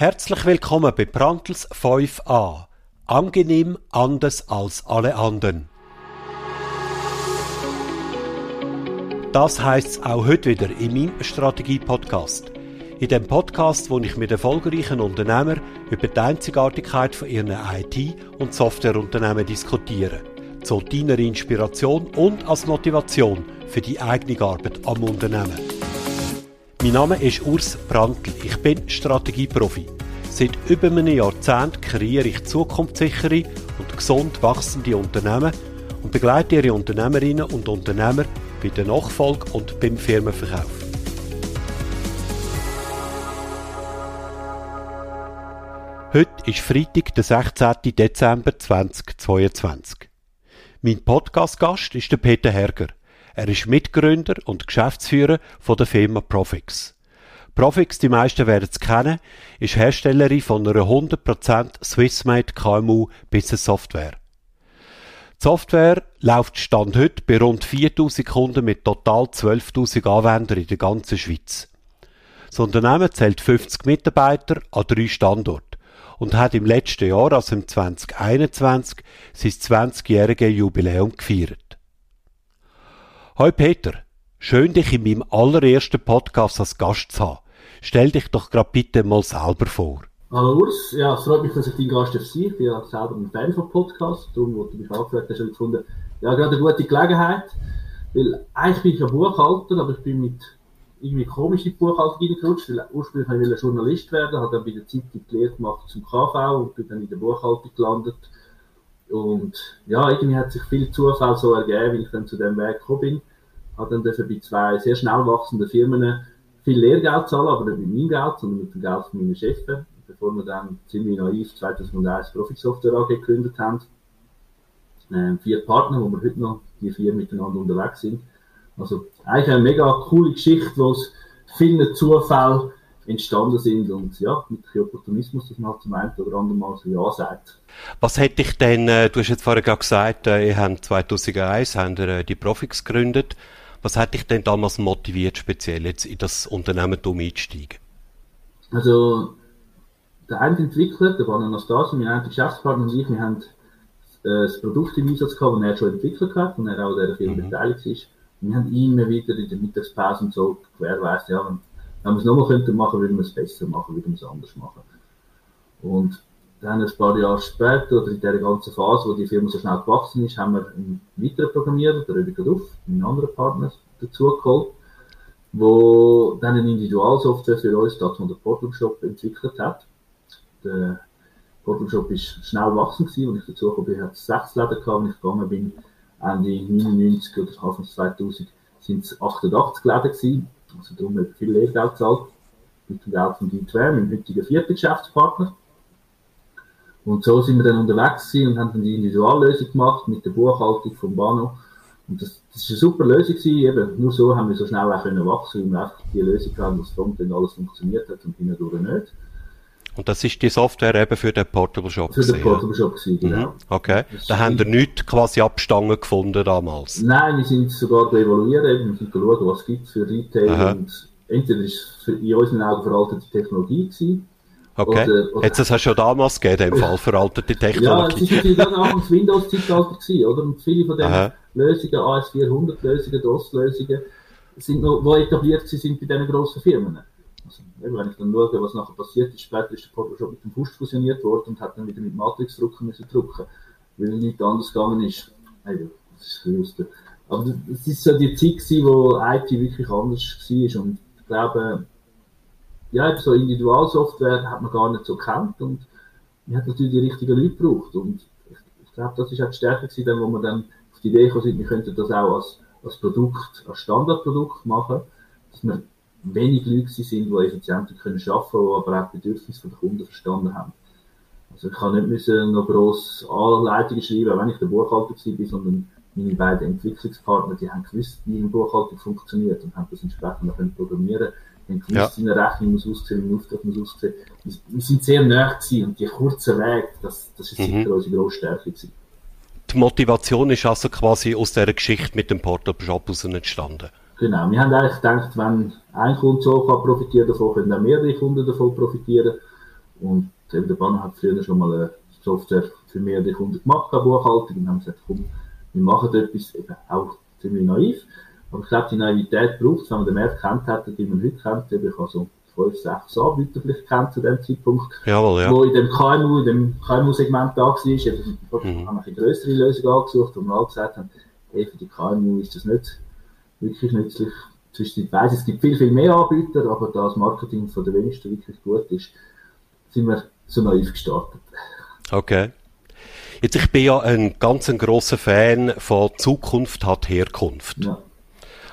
Herzlich willkommen bei Brandtels 5a. Angenehm anders als alle anderen. Das heißt auch heute wieder in meinem Strategie-Podcast. In dem Podcast, wo ich mit erfolgreichen Unternehmern über die Einzigartigkeit von ihren IT- und Softwareunternehmen diskutiere. Zu deiner Inspiration und als Motivation für die eigene Arbeit am Unternehmen. Mein Name ist Urs Brandl. Ich bin Strategieprofi. Seit über einem Jahrzehnt kreiere ich zukunftssichere und gesund wachsende Unternehmen und begleite ihre Unternehmerinnen und Unternehmer bei der Nachfolge und beim Firmenverkauf. Heute ist Freitag, der 16. Dezember 2022. Mein Podcast-Gast ist der Peter Herger. Er ist Mitgründer und Geschäftsführer von der Firma Profix. Profix, die meisten werden es kennen, ist Herstellerin von einer 100% Swissmade KMU Business Software. Die Software läuft Stand heute bei rund 4000 Kunden mit total 12.000 Anwendern in der ganzen Schweiz. Das Unternehmen zählt 50 Mitarbeiter an drei Standorten und hat im letzten Jahr, also im 2021, sein 20-jähriges Jubiläum gefeiert. Hoi Peter, schön dich in meinem allerersten Podcast als Gast zu haben. Stell dich doch gerade bitte mal selber vor. Hallo Urs, ja, es freut mich, dass ich dein Gast darf sein. Ich bin ja selber ein Fan vom Podcast, darum, wo du mich angefragt hast, habe ich gefunden, ja, gerade eine gute Gelegenheit, weil eigentlich bin ich ein Buchhalter, aber ich bin mit irgendwie komisch in die Buchhaltung reingerutscht, weil ursprünglich wollte ich Journalist werden, habe dann bei der Zeitung die Lehre gemacht zum KV und bin dann in der Buchhaltung gelandet. Und ja, irgendwie hat sich viel Zufall so ergeben, wie ich dann zu dem Weg gekommen bin habe dann dafür bei zwei sehr schnell wachsenden Firmen viel Lehrgeld zahlen, aber nicht mit meinem Geld, sondern mit dem Geld von meinen Chefs, bevor wir dann ziemlich naiv 2001 Profit Software AG gegründet haben. Ähm, vier Partner, wo wir heute noch die vier miteinander unterwegs sind. Also eigentlich eine mega coole Geschichte, wo es viele Zufälle entstanden sind und ja, mit dem Opportunismus, dass man halt zum einen oder anderen Mal so Ja sagt. Was hätte ich denn, äh, du hast jetzt vorher gerade gesagt, äh, ihr habt 2001 habt ihr, äh, die Profix gegründet. Was hat dich denn damals motiviert, speziell jetzt in das Unternehmertum einzusteigen? Also, der eine Entwickler, der war Anastasia, mein einer Geschäftspartner und ich, wir haben das Produkt im Einsatz gehabt, das er schon entwickelt hat und er auch dieser Firma mhm. beteiligt ist. Wir haben immer wieder in der Mittagspause und so gewährleistet, ja, wenn, wenn wir es nochmal könnten machen, würden wir es besser machen, würden wir es anders machen. Und dann ein paar Jahre später, oder in der ganzen Phase, wo die Firma so schnell gewachsen ist, haben wir einen weiteren Programmierer, der Rüdiger Duff, einen anderen Partner, dazu geholt, wo dann eine Individualsoftware für uns, das von der Portal Shop entwickelt hat. Der Portal Shop ist schnell gewachsen gewesen, und ich dazu gekommen bin, hat es sechs Läden gehabt, und ich gegangen bin, Ende 99 oder Anfang 2000 sind es 88 Läden gewesen, also darum ich viel Lehrgeld gezahlt, mit dem Geld von D2, meinem heutigen vierten Geschäftspartner. Und so sind wir dann unterwegs und haben dann die Individuallösung gemacht mit der Buchhaltung vom Bahnhof. Und das, das ist eine super Lösung gewesen. Eben, nur so haben wir so schnell auch können wachsen, weil wir einfach die Lösung haben, dass Frontend alles funktioniert hat und hindurch nicht. Und das ist die Software eben für den Portable Shop Für den Portable Shop gewesen, genau. Mhm. Okay. da haben wir nichts quasi Abstangen gefunden damals? Nein, wir sind sogar evaluieren, wir sind schauen, was es gibt für Retail Aha. und entweder ist es für, in unseren Augen veraltete Technologie gewesen, Okay. Oder, oder Jetzt, das hast du schon damals gegeben, im Fall, veraltete Technologie. Ja, es natürlich dann auch das Windows-Zeitalter oder? Und viele von den Aha. Lösungen, AS400-Lösungen, DOS-Lösungen, sind noch, die etabliert sind bei diesen grossen Firmen. Also, wenn ich dann schaue, was nachher passiert ist, später ist der Photoshop mit dem Fust fusioniert worden und hat dann wieder mit Matrix-Drucken müssen drucken, weil nichts anders gegangen ist. Hey, das ist bisschen Aber es ist so die Zeit gewesen, wo IT wirklich anders war und ich glaube, ja, so Individualsoftware hat man gar nicht so gekannt und man hat natürlich die richtigen Leute gebraucht und ich, glaube, das ist auch die Stärke gewesen, wo man dann auf die Idee gekommen sind, wir könnten das auch als, als Produkt, als Standardprodukt machen, dass wir wenig Leute sind, die effizienter können arbeiten können, die aber auch die Bedürfnisse der Kunden verstanden haben. Also ich kann nicht müssen noch gross Anleitungen schreiben, wenn ich der Buchhalter war, sondern meine beiden Entwicklungspartner, die haben gewusst, wie eine Buchhaltung funktioniert und haben das entsprechend auch programmieren wenn gewusst, ja. eine Rechnung muss aussehen, wie ein Auftrag muss aussehen. Wir, wir sind sehr nah gewesen und die kurzen Weg, das, das ist mhm. sicher unsere grosse Stärke gewesen. Die Motivation ist also quasi aus dieser Geschichte mit dem Portable Shop entstanden. Genau, wir haben eigentlich gedacht, wenn ein Kunde so kann profitieren davon, können auch mehrere Kunden davon profitieren. Und eben der Banner hat früher schon mal eine Software für mehrere Kunden gemacht, eine Buchhaltung, und haben gesagt, komm, wir machen etwas, eben auch ziemlich naiv. Aber ich glaube, die Naivität braucht es, wenn man den Markt kennt hätte, die man heute kennt, eben ich habe so fünf, sechs Anbieter vielleicht kennt zu dem Zeitpunkt, Jawohl, ja. wo in dem KMU, in dem KMU-Segment da war, eben, mhm. haben eine größere Lösung angesucht, wo wir alle gesagt haben, hey, für die KMU ist das nicht wirklich nützlich. Ich weiss, es gibt viel, viel mehr Anbieter, aber da das Marketing von der wenigsten wirklich gut ist, sind wir so naiv gestartet. Okay. Jetzt, ich bin ja ein ganz ein grosser Fan von Zukunft hat Herkunft. Ja.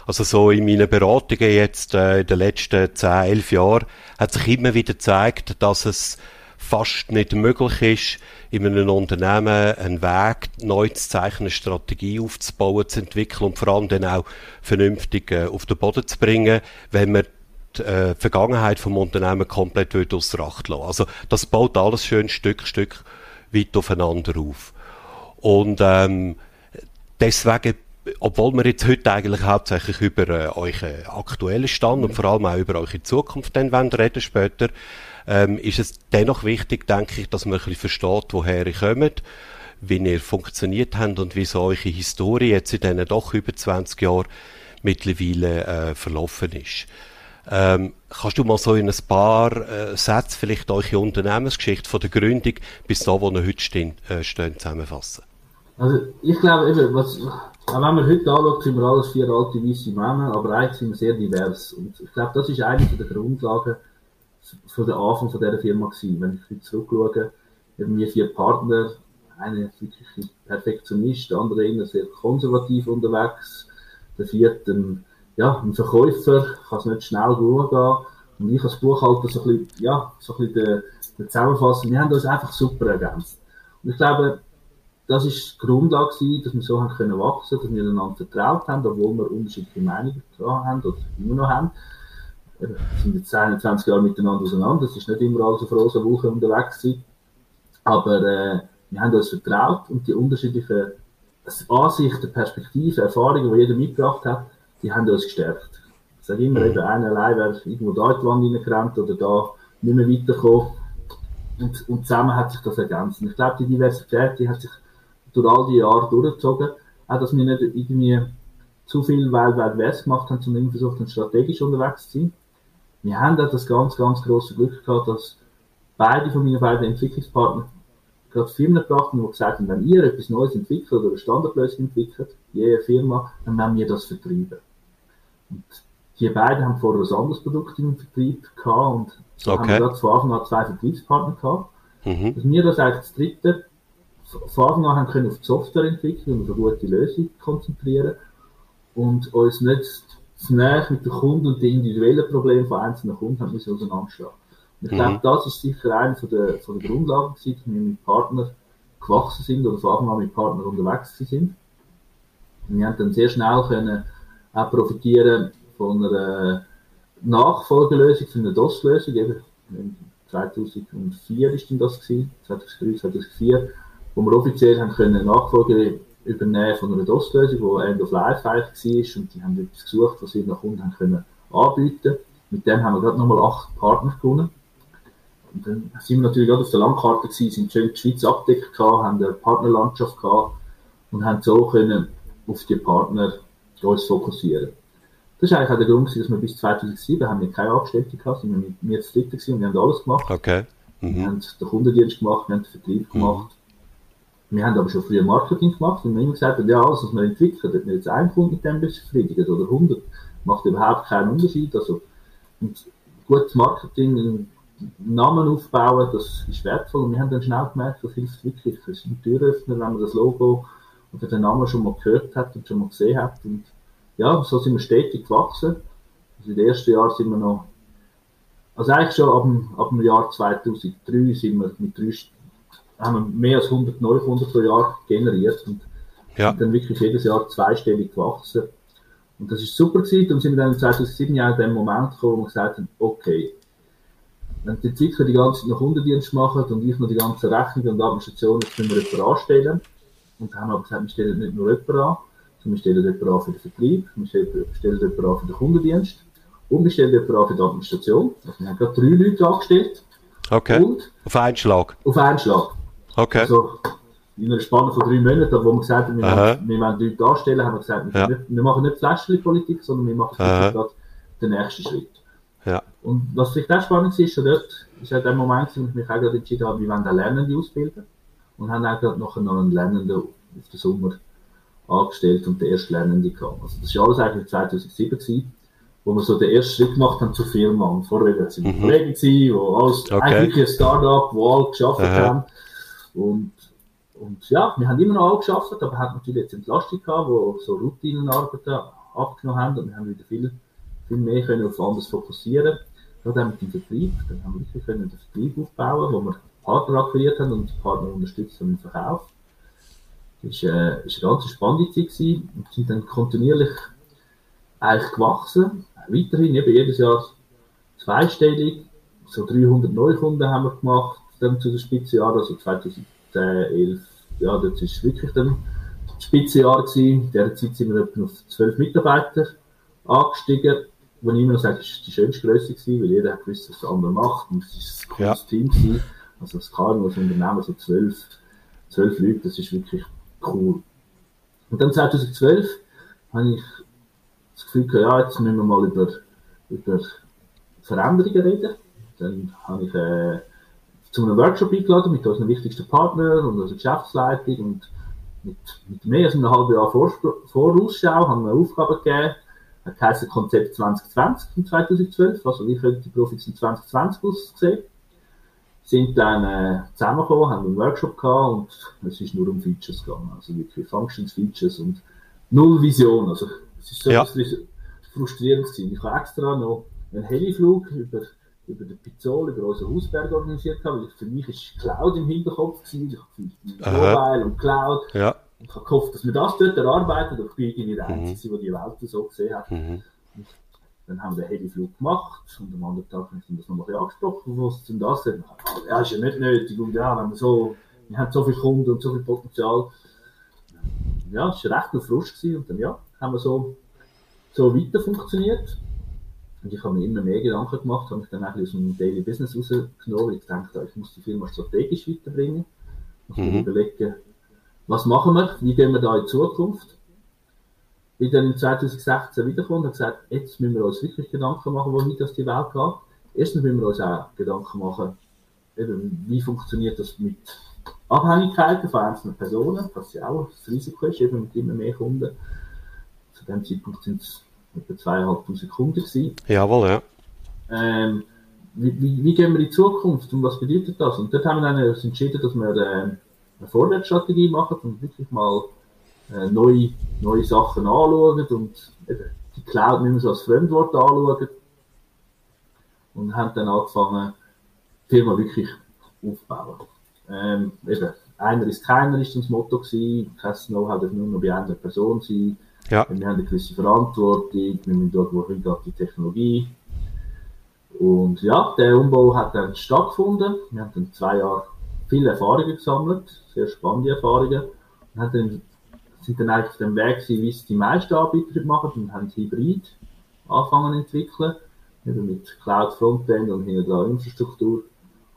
Also so in meinen Beratungen jetzt äh, in den letzten 10, 11 Jahren hat sich immer wieder gezeigt, dass es fast nicht möglich ist, in einem Unternehmen einen Weg neu zu zeichnen, eine Strategie aufzubauen, zu entwickeln und vor allem dann auch vernünftig äh, auf den Boden zu bringen, wenn man die äh, Vergangenheit vom Unternehmen komplett aus Acht lassen. Also das baut alles schön Stück Stück weit aufeinander auf. Und ähm, deswegen obwohl wir jetzt heute eigentlich hauptsächlich über äh, euren aktuellen Stand und vor allem auch über eure Zukunft dann reden später, ähm, ist es dennoch wichtig, denke ich, dass man ein bisschen versteht, woher ihr kommt, wie ihr funktioniert habt und wie so eure Historie jetzt in diesen doch über 20 Jahren mittlerweile äh, verlaufen ist. Ähm, kannst du mal so in ein paar äh, Sätze vielleicht eure Unternehmensgeschichte von der Gründung bis da, wo ihr heute stehen, äh, stehen zusammenfassen? Also ich glaube eben, was, wenn man heute anschaut, sind wir alles vier alte weiße Männer, aber eigentlich sind wir sehr divers. Und ich glaube, das ist eine der Grundlagen von der Anfang von dieser Firma gewesen. Wenn ich zurückschaue, haben wir vier Partner, einer wirklich ein Perfektionist, der andere eher sehr konservativ unterwegs, der vierte ein, ja, ein Verkäufer, kann es nicht schnell durchgehen. Und ich als Buchhalter so ein bisschen, ja, so ein bisschen der, der. Wir haben uns einfach super ergänzt. Und ich glaube, das ist die Grundlage dass wir so haben können wachsen, dass wir einander vertraut haben, obwohl wir unterschiedliche Meinungen haben oder immer noch haben sind jetzt 21 Jahre miteinander auseinander, es ist nicht immer alles auf rosa Woche unterwegs gewesen, aber äh, wir haben uns vertraut und die unterschiedlichen Ansichten, Perspektiven, Erfahrungen, die jeder mitgebracht hat, die haben uns gestärkt. Ich sage immer, mhm. eben einer allein wäre irgendwo da in die Wand reingerannt oder da nicht mehr weitergekommen. Und, und zusammen hat sich das ergänzt. Und ich glaube, die Diversität, die hat sich durch all die Jahre durchgezogen. Auch, dass wir nicht irgendwie zu viel Wild Wild West gemacht haben, sondern versucht strategisch unterwegs zu sein wir haben da das ganz, ganz große Glück gehabt, dass beide von meinen beiden Entwicklungspartnern gerade Firmen gebracht haben, die gesagt haben, wenn ihr etwas Neues entwickelt oder eine Standardlösung entwickelt, jede Firma, dann werden wir das vertreiben. Und die beiden haben vorher ein anderes Produkt im Vertrieb gehabt und so okay. haben wir gerade von Anfang an zwei Vertriebspartner gehabt. Mhm. Dass wir das eigentlich das dritte von Anfang an haben können auf die Softwareentwicklung und auf eine gute Lösung konzentrieren und uns nicht zu näher mit den Kunden und den individuellen Problemen von einzelnen Kunden haben wir auseinanderschlagen. Und ich mhm. glaube, das ist sicher eine von der, von der Grundlagen dass wir mit Partnern gewachsen sind oder von Anfang an mit Partnern unterwegs sind. Und wir haben dann sehr schnell können auch profitieren von einer Nachfolgelösung, von einer DOS-Lösung, eben 2004 ist denn das gewesen, 2003, 2004, wo wir offiziell haben können Nachfolge übernehmen von einer DOS-Lösung, die End of Life eigentlich war. Und die haben etwas gesucht, was sie nach Kunden haben können anbieten. Mit dem haben wir gerade nochmal acht Partner gewonnen. Und dann sind wir natürlich gerade auf der Landkarte gewesen, sind schön die Schweiz abgedeckt gehabt, haben eine Partnerlandschaft gehabt und haben so können auf die Partner uns fokussieren. Das ist eigentlich auch der Grund, dass wir bis 2007 haben wir keine Angestellte gehabt, sind wir, wir jetzt dritte gewesen und wir haben alles gemacht. Okay. Mhm. Wir haben den Kundendienst gemacht, wir haben den Vertrieb mhm. Wir haben aber schon früher Marketing gemacht und wir haben immer gesagt, ja, alles, was wir entwickeln, ob wir jetzt einen Kunden mit dem befriedigen oder 100, macht überhaupt keinen Unterschied. Also, und gutes Marketing, einen Namen aufbauen, das ist wertvoll. Und wir haben dann schnell gemerkt, das hilft wirklich. Das ist ein Türöffner, wenn man das Logo oder den Namen schon mal gehört hat und schon mal gesehen hat. Und ja, so sind wir stetig gewachsen. Also in den ersten Jahren sind wir noch, also eigentlich schon ab dem, ab dem Jahr 2003 sind wir mit drei haben mehr als 100 Neukunden pro Jahr generiert und ja. sind dann wirklich jedes Jahr zweistellig gewachsen. Und das ist super gewesen. Und sind wir dann 2007 Jahren in dem Moment gekommen, wo wir gesagt haben, okay, wenn die Entwickler die ganze Zeit noch Kundendienst machen und ich noch die ganze Rechnung und Administration, jetzt müssen wir jemanden anstellen. Und dann haben wir gesagt, wir stellen nicht nur jemanden an, sondern wir stellen jemanden an für den Vertrieb, wir stellen, stellen jemanden an für den Kundendienst und wir stellen jemanden an für die Administration. Also wir haben gerade drei Leute angestellt Okay. Und auf einen Schlag? Auf einen Schlag. Okay. Also, in einer Spanne von drei Monaten, wo wir gesagt haben, wir, wollen, wir wollen Leute darstellen, haben wir gesagt, wir, ja. nicht, wir machen nicht Fläschchenpolitik, sondern wir machen gerade den nächsten Schritt. Ja. Und was vielleicht auch spannend ist, schon dort, ist halt der Moment, wo ich mich auch gerade entschieden habe, wir wollen den Lernenden ausbilden. Und haben auch gerade noch einen Lernenden auf den Sommer angestellt und den ersten Lernenden gehabt. Also das war alles eigentlich 2007 gewesen, wo wir so den ersten Schritt gemacht haben zur Firma. Und vorher waren wir mhm. Kollegen gewesen, wo alles, okay. eigentlich ein Start-up, wo alle geschafft haben. Und und ja, wir haben immer noch geschafft, aber haben natürlich jetzt Entlastung gehabt, wo so Routinenarbeiten abgenommen haben und wir haben wieder viel, viel mehr können auf anderes fokussieren. Gerade auch mit dem Vertrieb, dann haben wir wirklich können den Vertrieb aufbauen, wo wir Partner akquiriert haben und Partner unterstützt haben im Verkauf. Das war, äh, ist eine ganz spannende Zeit gewesen und sind dann kontinuierlich eigentlich gewachsen. Weiterhin eben jedes Jahr zweistellig. So 300 Neukunden haben wir gemacht, dann zu den Spitzenjahren, also 2010, 11, ja, das ist wirklich dann das Spitzenjahr gewesen. In dieser Zeit sind wir etwa auf 12 Mitarbeiter angestiegen wo ich immer noch sage, das war die schönste Größe gewesen, weil jeder hat gewusst, was der andere macht. Und es war ein cooles ja. Team gewesen. Also das KMU als Unternehmen, so zwölf, zwölf Leute, das ist wirklich cool. Und dann 2012 habe ich das Gefühl gehabt, ja, jetzt müssen wir mal über, über Veränderungen reden. Dann habe ich äh, zu einem Workshop eingeladen mit unseren wichtigsten Partnern und unserer Geschäftsleitung und mit, mit mehr als einem halben Jahr Vorausschau haben wir Aufgaben gegeben, hat geheißen Konzept 2020 in 2012, also wie könnte die Profis in 2020 aussehen sind dann äh, zusammengekommen, haben einen Workshop gehabt und es ist nur um Features gegangen, also wirklich Functions, Features und null Vision. Also es ist so ja. frustrierend gewesen. Ich habe extra noch einen Heliflug über, über den Pizzol, über unseren Hausberg organisiert gehabt, weil für mich ist Cloud im Hinterkopf gewesen. Ich habe Mobile und Cloud. Ja. Ich habe gehofft, dass wir das dort erarbeiten, aber ich bin irgendwie der mhm. Einzige, mhm. der die Welt so gesehen hat. Mhm. Dann haben wir den Heliflug gemacht und am anderen Tag habe ich das nochmal angesprochen, was denn das. Ja, ist ja nicht nötig und ja, wenn wir so, wir haben so viele Kunden und so viel Potenzial. Ja, es war recht noch Frust gewesen und dann ja, haben wir so, so weiter funktioniert. Und ich habe mir immer mehr Gedanken gemacht, habe mich dann eigentlich aus dem Daily Business rausgenommen, weil ich dachte, ich muss die Firma strategisch weiterbringen. Ich muss mhm. überlegen, was machen wir, wie gehen wir da in Zukunft bin dann 2016 wiedergekommen und habe gesagt, jetzt müssen wir uns wirklich Gedanken machen, wohin das die Welt geht. Erstens müssen wir uns auch Gedanken machen, eben, wie funktioniert das mit Abhängigkeiten von einzelnen Personen, was ja auch das Risiko ist, eben mit immer mehr Kunden. Zu dem Zeitpunkt sind es etwa zweieinhalbtausend Kunden gewesen. Jawohl, ja. Ähm, wie, wie, wie, gehen wir in die Zukunft und was bedeutet das? Und dort haben wir dann entschieden, dass wir äh, eine Vorwärtsstrategie machen und wirklich mal äh, neue, neue Sachen anschauen und eben, die Cloud nicht mehr so als Fremdwort anschauen. Und haben dann angefangen, die Firma wirklich aufzubauen. Ähm, eben, einer ist keiner, ist das Motto gewesen. Kein Know-how darf nur noch bei einer Person sein. Ja. Wir haben eine gewisse Verantwortung, wir müssen dort, wo heute die Technologie. Und ja, der Umbau hat dann stattgefunden. Wir haben dann zwei Jahre viele Erfahrungen gesammelt, sehr spannende Erfahrungen. Und haben dann sind dann eigentlich auf dem Weg gewesen, wie es die meisten Anbieter machen und haben Hybrid angefangen zu entwickeln, eben mit Cloud Frontend und hinten Infrastruktur.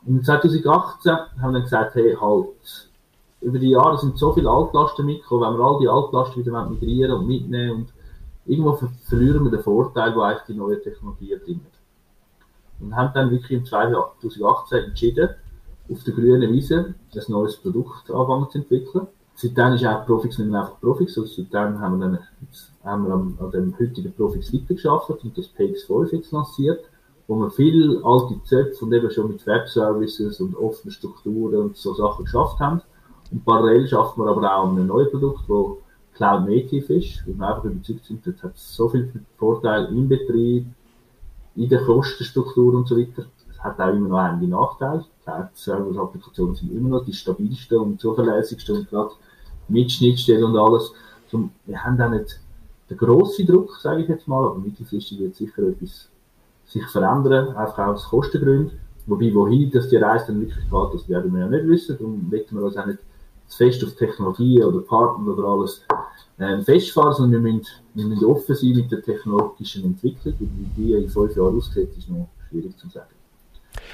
Und 2018 haben wir dann gesagt, hey, halt, über die Jahre sind so viele Altlasten mitgekommen, wenn wir all die Altlasten wieder migrieren und mitnehmen und irgendwo ver verlieren wir den Vorteil, den eigentlich die neuen Technologien bringen. Und haben dann wirklich im 2018 entschieden, auf der grünen Wiese ein neues Produkt anfangen zu entwickeln seitdem ist auch Profix nicht mehr einfach Profix, also seitdem haben wir, dann, haben wir an, an dem heutigen Profix weitergearbeitet und das PX5 jetzt lanciert, wo wir viel alte Zöpfe und eben schon mit Web-Services und offenen Strukturen und so Sachen geschafft haben. Und parallel schaffen wir aber auch ein neues Produkt, das Cloud Native ist, wo wir einfach überzeugt sind, das hat so viele Vorteile im Betrieb, in der Kostenstruktur und so weiter. Es hat auch immer noch einige Nachteile. Cloud-Service-Applikationen sind immer noch die stabilsten und zuverlässigsten und gerade mit Schnittstellen und alles. Wir haben auch nicht den grossen Druck, sage ich jetzt mal, aber mittelfristig wird sicher etwas sich verändern, einfach aus Kostengründen. Wobei, wohin dass die Reise dann wirklich geht, das werden wir ja nicht wissen. Darum möchten wir uns auch nicht fest auf Technologie oder Partner oder alles ähm, festfahren, sondern wir müssen, wir müssen offen sein mit der technologischen Entwicklung. Wie die in fünf Jahren aussieht, ist noch schwierig zu sagen.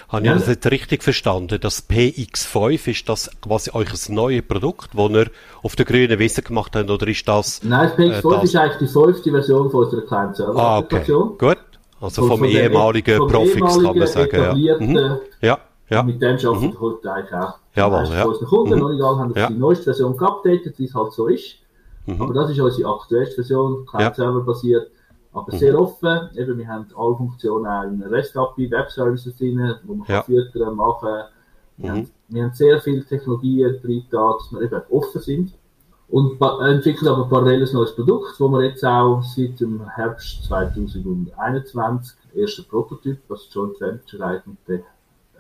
Habe ja. ich das jetzt richtig verstanden? Das PX5 ist das quasi euch ein neues Produkt, das ihr auf der grünen Wiese gemacht habt, oder ist das? Nein, das PX5 äh, das... ist eigentlich die fünfte Version von unserer kleinen Server-Applikation. Ah, okay. Gut. Also vom, vom ehemaligen vom Profix ehemaligen kann man sagen. Ja. Mhm. ja. Ja. Und mit dem arbeiten mhm. heute eigentlich auch. Jawohl, ja. Unsere Kunden, mhm. nicht alle haben ja. die neueste Version geupdatet, wie es halt so ist. Mhm. Aber das ist unsere aktuellste Version, Cloud-Server basiert. Aber mhm. sehr offen. Eben, wir haben alle Funktionen auch in REST-API, Web-Services drin, wo man ja. filtern, machen wir, mhm. haben, wir haben sehr viele Technologien drin, dass wir eben offen sind. Und entwickeln aber parallel ein neues Produkt, wo wir jetzt auch seit dem Herbst 2021 erster Prototyp, was Joint Venture eigentlich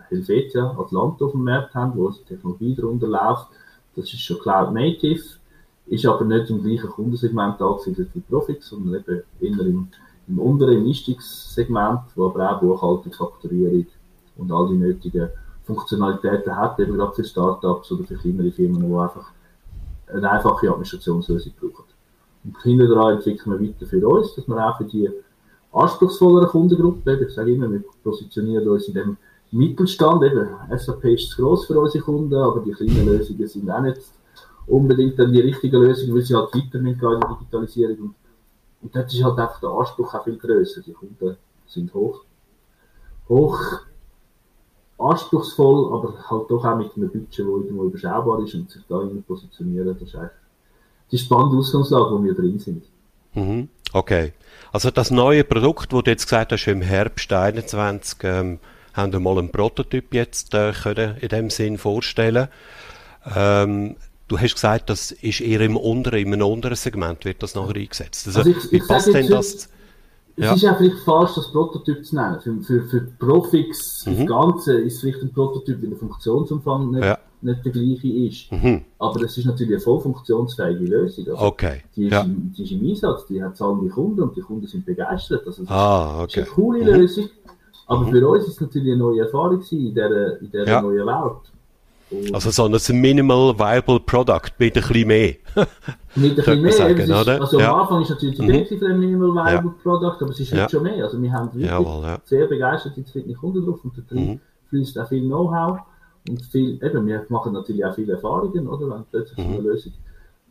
Helvetia Atlanta auf dem Markt haben, wo die Technologie darunter läuft. Das ist schon Cloud Native ist aber nicht im gleichen Kundensegment angesiedelt wie Profix, sondern eben eher im, im unteren Einstiegssegment, wo aber auch Buchhaltung, Fakturierung und all die nötigen Funktionalitäten hat, eben gerade für Startups oder für kleinere Firmen, die einfach eine einfache Administrationslösung brauchen. Und hinter daran entwickeln wir weiter für uns, dass wir auch für die anspruchsvollere Kundengruppe, ich sage immer, wir positionieren uns in dem Mittelstand, eben SAP ist zu gross für unsere Kunden, aber die kleinen Lösungen sind auch nicht unbedingt dann die richtige Lösung, weil sie halt weiter mit in der Digitalisierung. Und, und dort ist halt einfach der Anspruch auch viel grösser. Die Kunden sind hoch, hoch anspruchsvoll, aber halt doch auch mit einem Budget, das irgendwo überschaubar ist und sich da irgendwie positionieren, das ist eigentlich die spannende Ausgangslage, wo wir drin sind. Mhm. Okay. Also das neue Produkt, wo du jetzt gesagt hast, im Herbst 2021, ähm, haben wir mal einen Prototyp jetzt äh, können in dem Sinn vorstellen. Ähm, Du hast gesagt, das ist eher im unteren, in einem unteren Segment wird das nachher eingesetzt. Also, also ich, wie passt denn das? Es ja. ist ja vielleicht falsch, das Prototyp zu nennen. Für, für, für Profix, mhm. das Ganze, ist vielleicht ein Prototyp, weil der Funktionsumfang nicht, ja. nicht der gleiche ist. Mhm. Aber das ist natürlich eine voll funktionsfähige Lösung. Also okay. Die ist, ja. im, die ist im Einsatz, die hat zahlende Kunden und die Kunden sind begeistert. Also ah, okay. ist eine coole mhm. Lösung. Aber mhm. für uns ist es natürlich eine neue Erfahrung in dieser, in dieser neuen Welt. Also so ein Minimal Viable Product mit ein bisschen mehr. mit ein bisschen mehr. Sagen, ist, also ja. am Anfang ist natürlich die mhm. für ein Minimal Viable ja. Product, aber es ist ja. schon mehr. Also wir haben wirklich Jawohl, ja. sehr begeisterte zufriedene Kunden drauf und da drin mhm. fließt auch viel Know-how und viel, eben, wir machen natürlich auch viele Erfahrungen, oder? Wenn plötzlich mhm. eine Lösung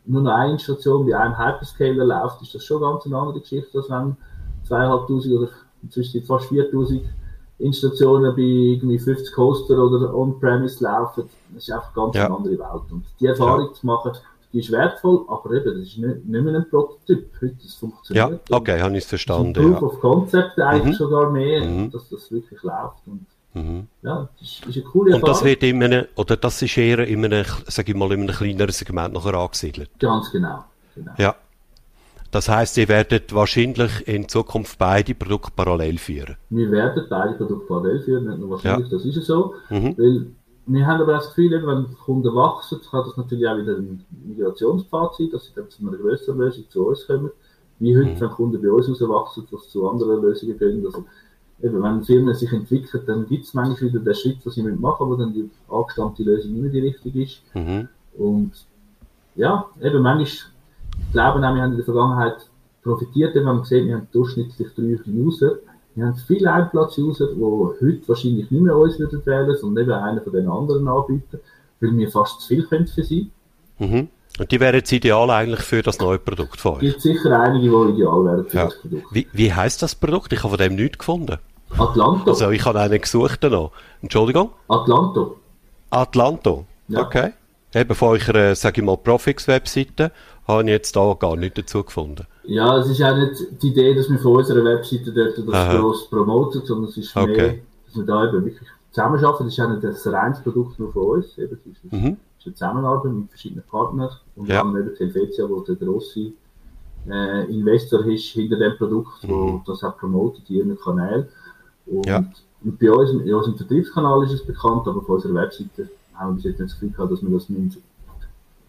nur noch eine Station bei einem Hyperscaler läuft, ist das schon ganz eine andere Geschichte, als wenn zweieinhalbtausend oder inzwischen fast 4000 Installationen bei irgendwie 50 Hoster oder On-Premise laufen, das ist einfach ganz ja. eine andere Welt. Und die Erfahrung ja. zu machen, die ist wertvoll, aber eben, das ist nicht, nicht mehr ein Prototyp. Heute das funktioniert. Ja, okay, habe ich es verstanden. Proof ja. of Concept eigentlich mhm. sogar mehr, mhm. dass das wirklich läuft. Und mhm. Ja, das ist, ist eine coole Erfahrung. Und das wird in einem, oder das ist eher in einem, sag ich mal, in einem kleineren Segment nachher angesiedelt. Ganz genau. genau. Ja. Das heißt, ihr werdet wahrscheinlich in Zukunft beide Produkte parallel führen. Wir werden beide Produkte parallel führen, nicht nur wahrscheinlich, ja. das ist so. Mhm. Weil wir haben aber das Gefühl, wenn Kunden wachsen, kann das natürlich auch wieder ein Migrationspfad sein, dass sie dann zu einer größeren Lösung zu uns kommen. Wie heute, mhm. wenn Kunden bei uns rauswachsen, dass sie zu anderen Lösungen gehen. Also, eben, wenn Firmen sich entwickeln, dann gibt es manchmal wieder den Schritt, was sie machen, wo dann die angestammte Lösung nicht mehr die richtige ist. Mhm. Und ja, eben manchmal ich glaube wir haben in der Vergangenheit profitiert, wenn man gesehen wir haben durchschnittlich drei User. Wir haben viele Einplatz-User, die heute wahrscheinlich nicht mehr uns würden wählen, sondern eben einer von den anderen Anbietern, weil wir fast zu viel können für sie. Mhm. Und die wären jetzt ideal eigentlich für das neue Produkt von euch? Es gibt sicher einige, die ideal wären für ja. das Produkt. Wie, wie heisst das Produkt? Ich habe von dem nichts gefunden. Atlanto. Also ich habe einen gesucht noch. Entschuldigung? Atlanto. Atlanto? Ja. Okay. Eben von eurer, sage ich mal, Profix-Webseite habe ich jetzt da gar nicht dazu gefunden. Ja, es ist auch nicht die Idee, dass wir von unserer Webseite dort das Aha. gross promoten, sondern es ist okay. mehr, dass wir da eben wirklich zusammenarbeiten. Das ist auch nicht ein reines Produkt nur von uns. Eben, es ist, mhm. eine Zusammenarbeit mit verschiedenen Partnern und ja. dann eben Helvetia, wo der grosse äh, Investor ist hinter dem Produkt, mhm. wo das auch promotet in ihren Kanälen. Und, ja. und bei uns, in unserem Vertriebskanal ist es bekannt, aber auf unserer Webseite haben wir bis jetzt nicht das Gefühl gehabt, dass wir das nicht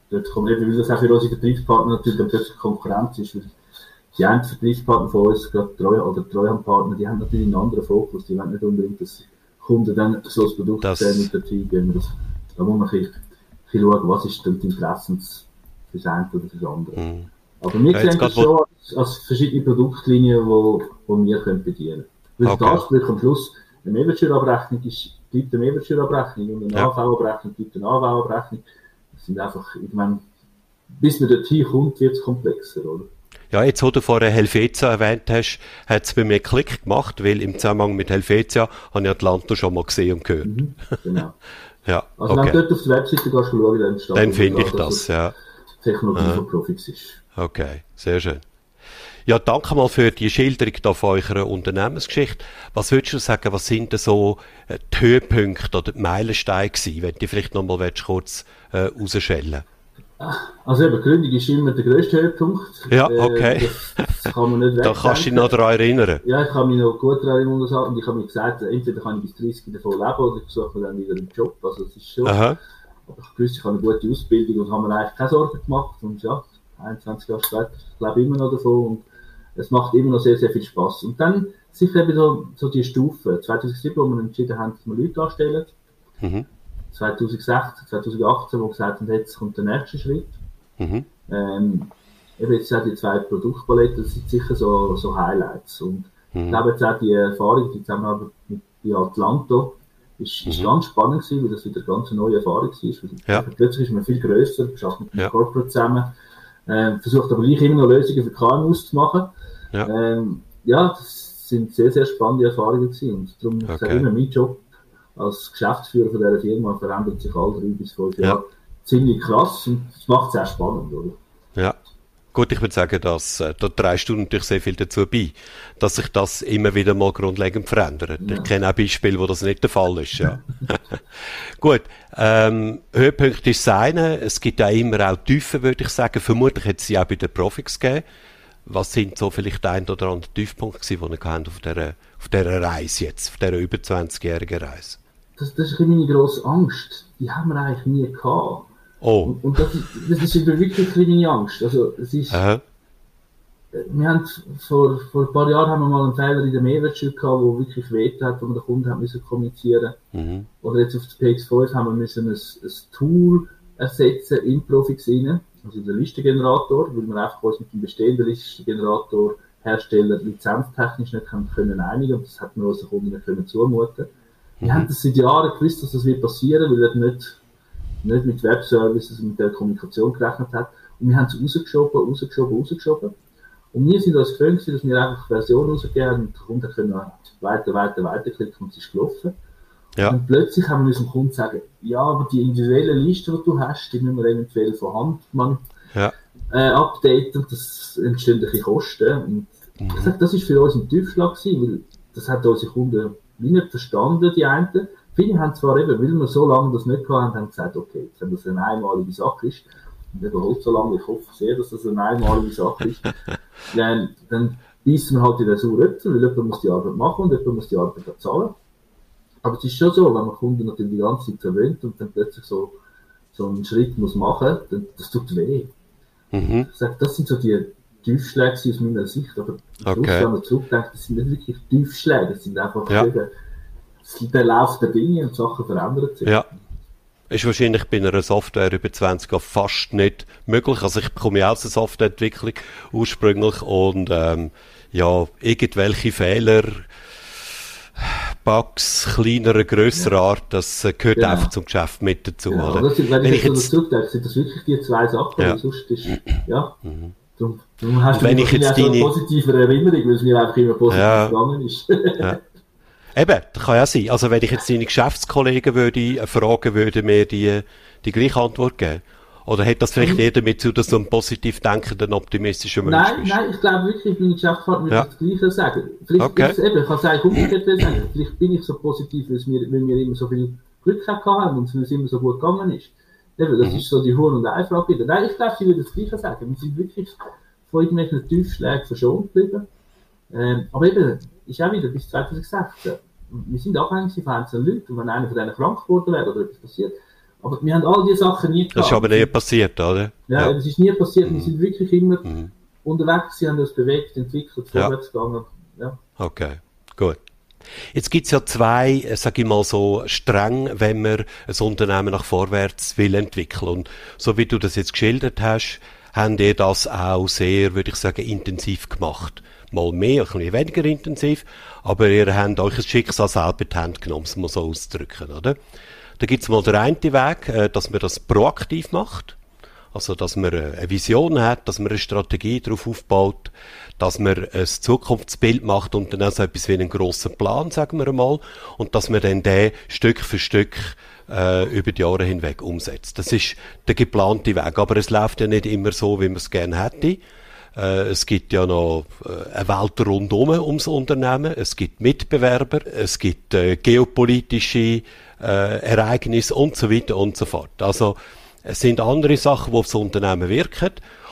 dort kommt eben, weil das auch für unsere Vertriebspartner natürlich dann plötzlich Konkurrenz ist. Weil die einen Vertriebspartner von uns, gerade Treu oder Treuhandpartner, die haben natürlich einen anderen Fokus. Die wollen nicht unbedingt, dass Kunden dann so ein Produkt das sehen mit der Team. Das, da muss man ein bisschen, ein bisschen schauen, was ist denn die Interessen für das eine oder für das andere. Mhm. Aber wir ja, sehen das schon als, als, verschiedene Produktlinien, die wo, wo wir können bedienen können. Weil okay. das am Schluss, eine Mehrwertsteuerabrechnung ist bleibt eine Mehrwertsteuerabrechnung und eine Ja. AV-Abrechnung bleibt eine AV-Abrechnung. Das sind einfach, ich meine, bis man dorthin kommt, wird es komplexer, oder? Ja, jetzt, wo du vorher Helvetia erwähnt hast, hat es bei mir Klick gemacht, weil im Zusammenhang mit Helvetia habe ich Atlanta schon mal gesehen und gehört. Mhm, genau. Ja, Also wenn du okay. dort auf die Webseite gehst, schauen, dann steht Dann dort, finde ich dass das, es ja. Technologie von Profix ist. Okay, sehr schön. Ja, danke mal für die Schilderung da von eurer Unternehmensgeschichte. Was würdest du sagen, was sind denn so äh, die Höhepunkte oder die Meilensteine gewesen, wenn du die vielleicht nochmal willst, kurz äh, rausschellen Also eben, Gründung ist immer der grösste Höhepunkt. Ja, Äh, okay. Das, das kann man nicht Da kannst du dich noch daran erinnern. Ja, ich kann mich noch gut daran erinnern das und ich habe mir gesagt, entweder kann ich bis 30 davon leben oder ich suche mir dann wieder einen Job. Also es ist schon, Aha. aber ich wusste, ich habe eine gute Ausbildung und habe mir eigentlich keine Sorgen gemacht und ja, 21 Jahre später, ich lebe immer noch davon und es macht immer noch sehr, sehr viel Spaß. Und dann sicher eben so, so die Stufen. 2007, wo wir entschieden haben, dass wir Leute anstellen. Mhm. 2016, 2018, wo wir gesagt haben, jetzt kommt der nächste Schritt. Mhm. Ähm, eben jetzt auch die zwei Produktpaletten, das sind sicher so, so Highlights. Und ich glaube jetzt auch die Erfahrung, die Zusammenarbeit mit bei Atlanto, ist, ist ganz spannend gewesen, weil das wieder eine ganz neue Erfahrung war. Ja. Plötzlich ist man viel grösser, arbeitet mit einem Ja. Corporate zusammen, ähm, versucht aber gleich immer noch Lösungen für KMUs zu machen. Ja. Ähm, ja, das sind sehr, sehr spannende Erfahrungen gewesen. Und darum, ich sage Okay. immer, mein Job als Geschäftsführer von dieser Firma verändert sich alle drei bis fünf Ja. Jahre ziemlich krass und das macht es sehr spannend, oder? Ja. Gut, ich würde sagen, dass, äh, da trägst du natürlich sehr viel dazu bei, dass sich das immer wieder mal grundlegend verändert. Ich kenne auch Beispiele, wo das nicht der Fall ist, ja. Gut, ähm, Höhepunkt ist das eine. Es gibt auch immer auch Tiefen, würde ich sagen. Vermutlich hat es sie auch bei den Profis gegeben. Was sind so vielleicht ein oder andere Tiefpunkte gewesen, die ihr gehabt auf dieser, auf dieser Reise jetzt, auf dieser über 20-jährigen Reise? Das, das ist meine grosse Angst. Die haben wir eigentlich nie gehabt. Oh, Und, und das, ist, das ist wirklich meine Angst. Also, es ist, aha, wir haben vor, vor ein paar Jahren haben wir mal einen Fehler in der Mehrwertsteuer gehabt, der wirklich weh hat, wo wir den Kunden haben müssen kommunizieren. mhm. Oder jetzt auf der PX5 haben wir müssen ein, ein Tool ersetzen in Profix rein, also den Listengenerator, weil wir einfach uns mit dem bestehenden Listengenerator Hersteller lizenztechnisch nicht haben können einigen und das hat man unseren Kunden nicht können zumuten. Wir haben das seit Jahren gewusst, dass das wird passieren, weil er nicht, nicht mit Webservices und mit der Kommunikation gerechnet hat. Und wir haben es rausgeschoben, rausgeschoben, rausgeschoben. Und wir sind uns gewöhnt, dass wir einfach Version rausgeben und der Kunde können weiter, weiter, weiterklicken und es ist gelaufen. Ja, Und plötzlich haben wir unserem Kunden sagen, ja, aber die individuelle Liste, die du hast, die müssen wir eventuell von Hand man, ja, äh, updaten und das entstehen ein Kosten. Und ich sag, das ist für uns ein Tiefschlag gewesen, weil das hat unsere Kunden nicht verstanden, die einen. Viele haben zwar eben, weil wir so lange das nicht gehabt haben, haben gesagt, okay, wenn das eine einmalige Sache ist, und eben halt so lange, ich hoffe sehr, dass das eine einmalige Sache ist, dann, dann beißen wir halt in den sauren weil jemand muss die Arbeit machen und jemand muss die Arbeit auch zahlen. Aber es ist schon so, wenn man Kunden natürlich die ganze Zeit verwöhnt und dann plötzlich so, so einen Schritt muss machen, dann, das tut weh. mhm. Ich sag, das sind so die Tiefschläge aus meiner Sicht, aber Okay. wenn man zurückdenkt, das sind nicht wirklich Tiefschläge, das sind einfach Ja. der Lauf der Dinge und Sachen verändern sich. Ja. Ist wahrscheinlich bei einer Software über 20 Jahre fast nicht möglich. Also ich komme ja aus der Softwareentwicklung ursprünglich und ähm, ja, irgendwelche Fehler, Bugs kleinerer, grösserer Art, das äh, gehört Genau. einfach zum Geschäft mit dazu. Ja, oder? das sind, wenn, Wenn ich jetzt so zurückdenke, sind das wirklich die zwei Sachen, Ja. sonst ist, ja, darum, darum hast du wenn ich jetzt so eine deine- positive Erinnerung, weil es mir einfach immer positiv Ja. gegangen ist. Eben, das kann ja sein. Also wenn ich jetzt deine Geschäftskollegen würde äh, fragen, würde mir die, die gleiche Antwort geben? Oder hat das vielleicht eher damit zu, dass du ein positiv denkender, optimistischer Mensch Nein, bist? nein, ich glaube wirklich, meine Geschäftspartner Ja. ja. das Gleiche sagen. Vielleicht Okay. ist es eben, ich kann es eigentlich umgekehrt sagen. Vielleicht bin ich so positiv, weil, mir, weil wir immer so viel Glück haben und es immer so gut gegangen ist. Eben, das ist so die Huhn- und Ei-Frage wieder. Nein, ich glaube, sie würden das Gleiche sagen. Wir sind wirklich von irgendwelchen Tiefschlägen verschont geblieben. Ähm, aber eben, ist auch wieder bis 2016. Wir sind abhängig von einzelnen Leuten. Und wenn einer von denen krank geworden wäre oder etwas passiert. Aber wir haben all diese Sachen nie gehabt. Das ist aber nie passiert, oder? Ja, das ist nie passiert. Mhm. Wir sind wirklich immer unterwegs, sie haben uns bewegt, entwickelt, Ja. vorwärts gegangen. Ja. Okay, gut. Jetzt gibt's ja zwei, äh, sag ich mal so, streng, wenn man ein Unternehmen nach vorwärts will entwickeln. Und so wie du das jetzt geschildert hast, haben ihr das auch sehr, würde ich sagen, intensiv gemacht. mal mehr, ein bisschen weniger intensiv, aber ihr habt euch ein Schicksal selber in die Hand genommen, um es mal so auszudrücken, oder? Da gibt's mal den einen Weg, äh, dass man das proaktiv macht, also dass man eine Vision hat, dass man eine Strategie darauf aufbaut, dass man ein Zukunftsbild macht und dann auch so etwas wie einen grossen Plan, sagen wir einmal, und dass man dann den Stück für Stück äh, über die Jahre hinweg umsetzt. Das ist der geplante Weg, aber es läuft ja nicht immer so, wie man es gerne hätte. Äh, es gibt ja noch äh, eine Welt rundum ums Unternehmen. Es gibt Mitbewerber. Es gibt äh, geopolitische äh, Ereignisse und so weiter und so fort. Also es sind andere Sachen, die aufs Unternehmen wirken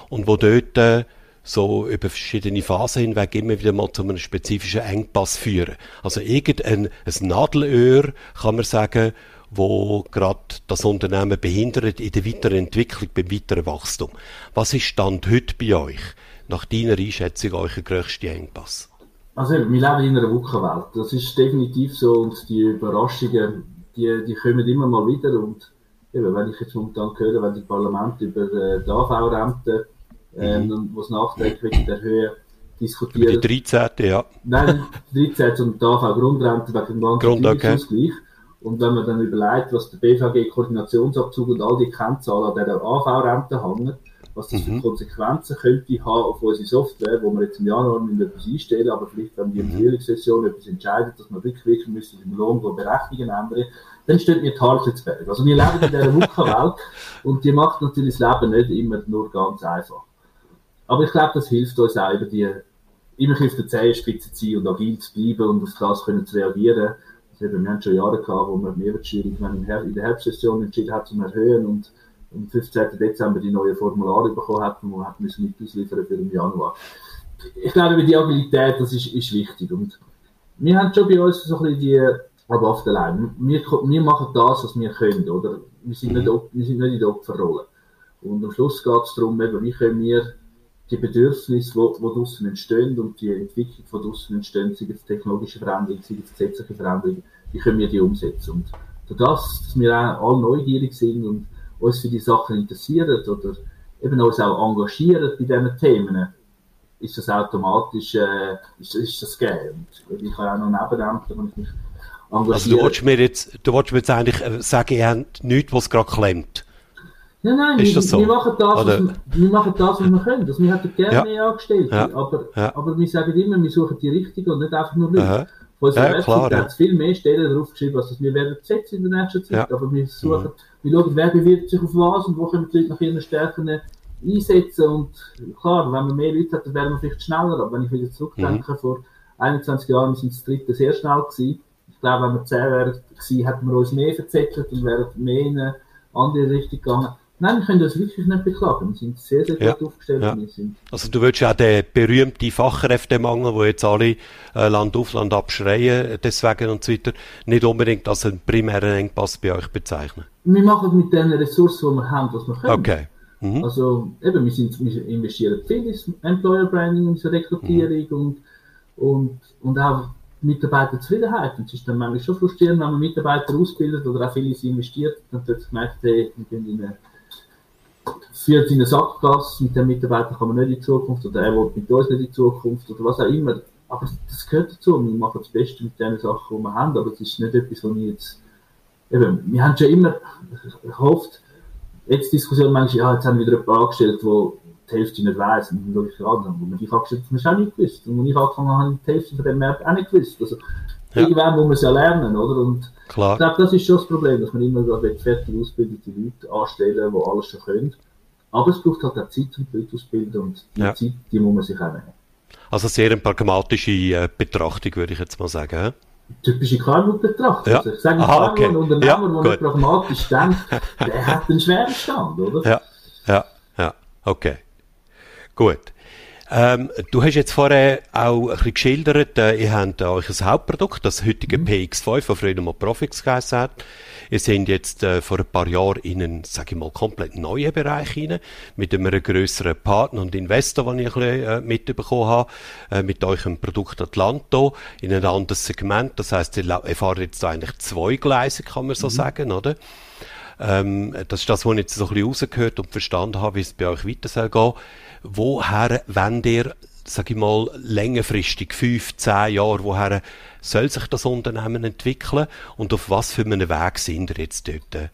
und wo dort äh, so über verschiedene Phasen hinweg immer wieder mal zu einem spezifischen Engpass führen. Also irgendein ein Nadelöhr, kann man sagen, wo gerade das Unternehmen behindert in der weiteren Entwicklung, beim weiteren Wachstum. Was ist Stand heute bei euch? Nach deiner Einschätzung euer grösster Engpass? Also, wir leben in einer Wuckenwelt. Das ist definitiv so und die Überraschungen, die, die kommen immer mal wieder und eben, wenn ich jetzt momentan höre, wenn die Parlament über äh, die AV-Rente ähm, mhm. was nachträglich wegen der Höhe diskutieren. Die 13. ja. Nein, die 13. und die AV-Grundrente wegen dem Grund, okay. Und wenn man dann überlegt, was der BVG-Koordinationsabzug und all die Kennzahlen an der AV-Rente hängen, was das mhm. für Konsequenzen könnte haben auf unsere Software, wo wir jetzt im Januar etwas einstellen, aber vielleicht, wenn wir in der mhm. Frühlingssession etwas entscheiden, dass wir rückwirkend müssen im Lohn Berechnungen ändern, dann steht mir die Haare zu Berg. Also wir leben in dieser Wuchenwelt und die macht natürlich das Leben nicht immer nur ganz einfach. Aber ich glaube, das hilft uns auch über die, immer auf der Zehenspitze zu sein und agil zu bleiben und auf das können zu reagieren. Also eben, wir haben schon Jahre gehabt, wo wir Mehrwertsteuerung in der Herbstsession entschieden hat, zu erhöhen und am 15. Dezember die neue Formulare bekommen hat, wo wir müssen mit ausliefern für den Januar. Ich glaube, die Agilität, das ist, ist wichtig. Und wir haben schon bei uns so ein bisschen die, auf der Line. Wir, wir machen das, was wir können, oder? Wir sind nicht, wir sind nicht in der Opferrolle. Und am Schluss geht es darum, eben, wie können wir die Bedürfnisse, die, die draussen entstehen und die Entwicklung, die draussen entstehen, sei es technologische Veränderungen, sei es gesetzliche Veränderungen, wie können wir die umsetzen. Und das, dass wir auch alle neugierig sind und uns für die Sachen interessieren oder eben uns auch engagieren bei diesen Themen, ist das automatisch, äh, ist, ist das gegeben. Und ich habe auch noch Nebenämter, wo ich mich engagiere. Also du wolltest mir jetzt, du wolltest mir jetzt eigentlich äh, sagen, ihr habt nichts, was gerade klemmt. Nein, nein, wir, so? wir, machen das, was, wir, wir machen das, was wir können. Also, wir hätten gerne ja. mehr Angestellte, ja. Aber, ja. aber wir sagen immer, wir suchen die Richtigen und nicht einfach nur Leute. Aha. Unserer ja, klar, hat viel mehr Stellen drauf geschrieben, als wir werden besetzt in der nächsten Zeit. Aber wir suchen, mhm. wir schauen, wer bewirbt sich auf was und wo können die Leute nach ihren Stärken einsetzen. Und klar, wenn man mehr Leute hat, dann wären wir vielleicht schneller. Aber wenn ich wieder zurückdenke, mhm. vor 21 Jahren sind das dritte sehr schnell gewesen. Ich glaube, wenn wir 10 wären, hätten wir uns mehr verzettelt und wären mehr in eine andere Richtung gegangen. Nein, wir können das wirklich nicht beklagen. Wir sind sehr, sehr gut aufgestellt. Ja. Also du willst ja den berühmten Fachkräftemangel, wo jetzt alle äh, Land auf Land abschreien, deswegen und so weiter, nicht unbedingt als einen primären Engpass bei euch bezeichnen. Wir machen mit den Ressourcen, die wir haben, was wir können. Okay. Mhm. Also eben, wir, sind, wir investieren viel in Employer Branding, in Rekrutierung mhm. und, und, und auch Mitarbeiterzufriedenheit. Und es ist dann manchmal schon frustrierend, wenn man Mitarbeiter ausbildet oder auch viele investiert, dann wird gemerkt, hey, wir gehen in eine führt in eine Sackgasse, mit dem Mitarbeiter kann man nicht in die Zukunft, oder er will mit uns nicht in die Zukunft, oder was auch immer. Aber das gehört dazu, wir machen das Beste mit den Sachen, die wir haben, aber es ist nicht etwas, was wir jetzt, eben, wir haben schon immer gehofft, jetzt Diskussion manchmal, ja, jetzt haben wir wieder ein paar angestellt, wo die Hälfte nicht weiss, und dann schaue ich an, wo man dich angestellt hat, hast du auch nicht gewusst. Und als ich angefangen habe, die Hälfte von dem Markt auch nicht gewusst. Also, ja. irgendwann muss man es ja lernen, oder? Und Klar. ich glaube, das ist schon das Problem, dass man immer gerade fertig ausgebildete Leute anstellen, die alles schon können. Aber es braucht halt auch Zeit, um die Leute auszubilden und die ja. Zeit, die muss man sich auch nehmen. Also sehr eine pragmatische äh, Betrachtung, würde ich jetzt mal sagen. He? Typische KMU-Betrachtung. Ja. Also ich sage Aha, okay. ein Unternehmer, ja, der nicht pragmatisch denkt, der hat einen schweren Stand, oder? Ja, ja, ja, okay. Gut. Ähm, du hast jetzt vorher auch ein bisschen geschildert, äh, ihr habt äh, euch ein Hauptprodukt, das heutige mhm. PX5, das früher mal Profix geheißen hat. Ihr seid jetzt äh, vor ein paar Jahren in einen, sage ich mal, komplett neuen Bereich hinein, mit einem grösseren Partner und Investor, den ich ein bisschen äh, mitbekommen habe, äh, mit eurem Produkt Atlanto, in ein anderes Segment. Das heisst, ihr, ihr fahrt jetzt eigentlich zwei Gleise, kann man so mhm. sagen, oder? Ähm, das ist das, was ich jetzt so ein bisschen rausgehört und verstanden habe, wie es bei euch weiter soll gehen woher wollt ihr sage ich mal, längerfristig, fünf, zehn Jahre, woher soll sich das Unternehmen entwickeln und auf was für einen Weg sind ihr jetzt dort, äh,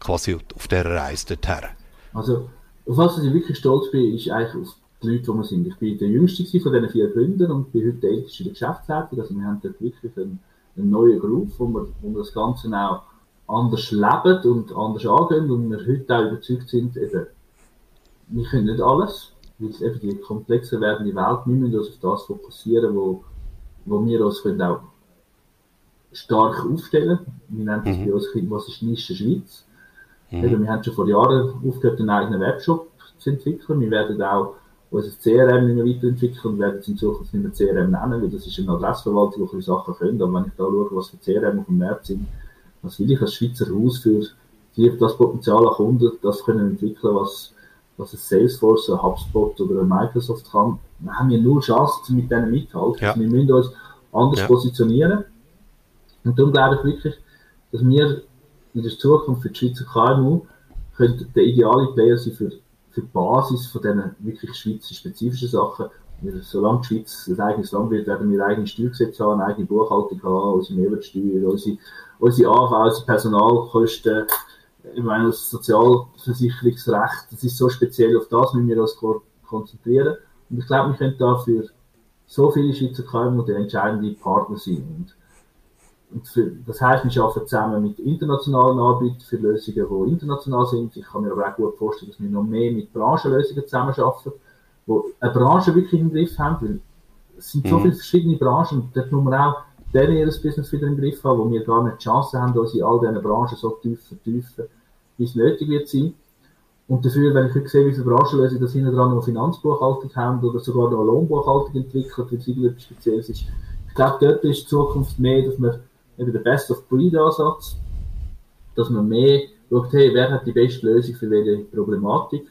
quasi auf dieser Reise dorthin? Also, auf was ich wirklich stolz bin, ist eigentlich auf die Leute, die wir sind. Ich bin der Jüngste von diesen vier Gründern und bin heute der Älteste in der Geschäftsleitung. Also, wir haben dort wirklich einen, einen neuen Groove, wo wir, wo wir das Ganze auch anders leben und anders angehen und wir heute auch überzeugt sind, eben, wir können nicht alles, weil es eben die komplexer werdende Welt, wir müssen uns auf das fokussieren, wo, wo wir uns können auch stark aufstellen Wir nennen das mhm. bei uns, was ist Nische Schweiz. Mhm. Eben, wir haben schon vor Jahren aufgehört, einen eigenen Webshop zu entwickeln. Wir werden auch unser CRM nicht mehr weiterentwickeln und werden es in Zukunft nicht mehr CRM nennen, weil das ist eine Adressverwaltung, die Sachen können. Aber wenn ich da schaue, was für CRM auf dem Markt sind, was will ich als Schweizer Haus für das Potenzial an Kunden, das können entwickeln, was, was ein Salesforce, ein HubSpot oder ein Microsoft kann, dann haben wir nur Chancen mit denen mithalten. Ja. Also wir müssen uns anders ja. positionieren. Und darum glaube ich wirklich, dass wir in der Zukunft für die Schweizer KMU könnte der ideale Player sein für, für die Basis von diesen wirklich schweizer spezifischen Sachen. Solange die Schweiz ein eigenes Land wird, werden wir eigene Steuergesetze haben, eigene Buchhaltung haben, unsere Mehrwertsteuer, unsere unsere AV, unsere Personalkosten, ich meine, das Sozialversicherungsrecht, das ist so speziell, auf das müssen wir uns konzentrieren. Und ich glaube, wir können da für so viele Schweizer KMU der entscheidende Partner sein. Und, und für, das heißt, wir arbeiten zusammen mit internationalen Anbietern für Lösungen, die international sind. Ich kann mir aber auch gut vorstellen, dass wir noch mehr mit Branchenlösungen zusammenarbeiten, wo eine Branche wirklich im Griff haben, weil es sind so mhm. viele verschiedene Branchen und dort muss man auch dann ihr Business wieder im Griff haben, wo wir gar nicht die Chance haben, uns in all diesen Branchen so tief vertiefen, wie es nötig wird sein. Und dafür, wenn ich sehe, wie viele Branchenlösungen das hinten dran noch Finanzbuchhaltung haben oder sogar noch Lohnbuchhaltung entwickelt, weil es irgendetwas Spezielles ist. Ich glaube, dort ist die Zukunft mehr, dass man eben der Best-of-Breed-Ansatz, dass man mehr schaut, hey, wer hat die beste Lösung für welche Problematik.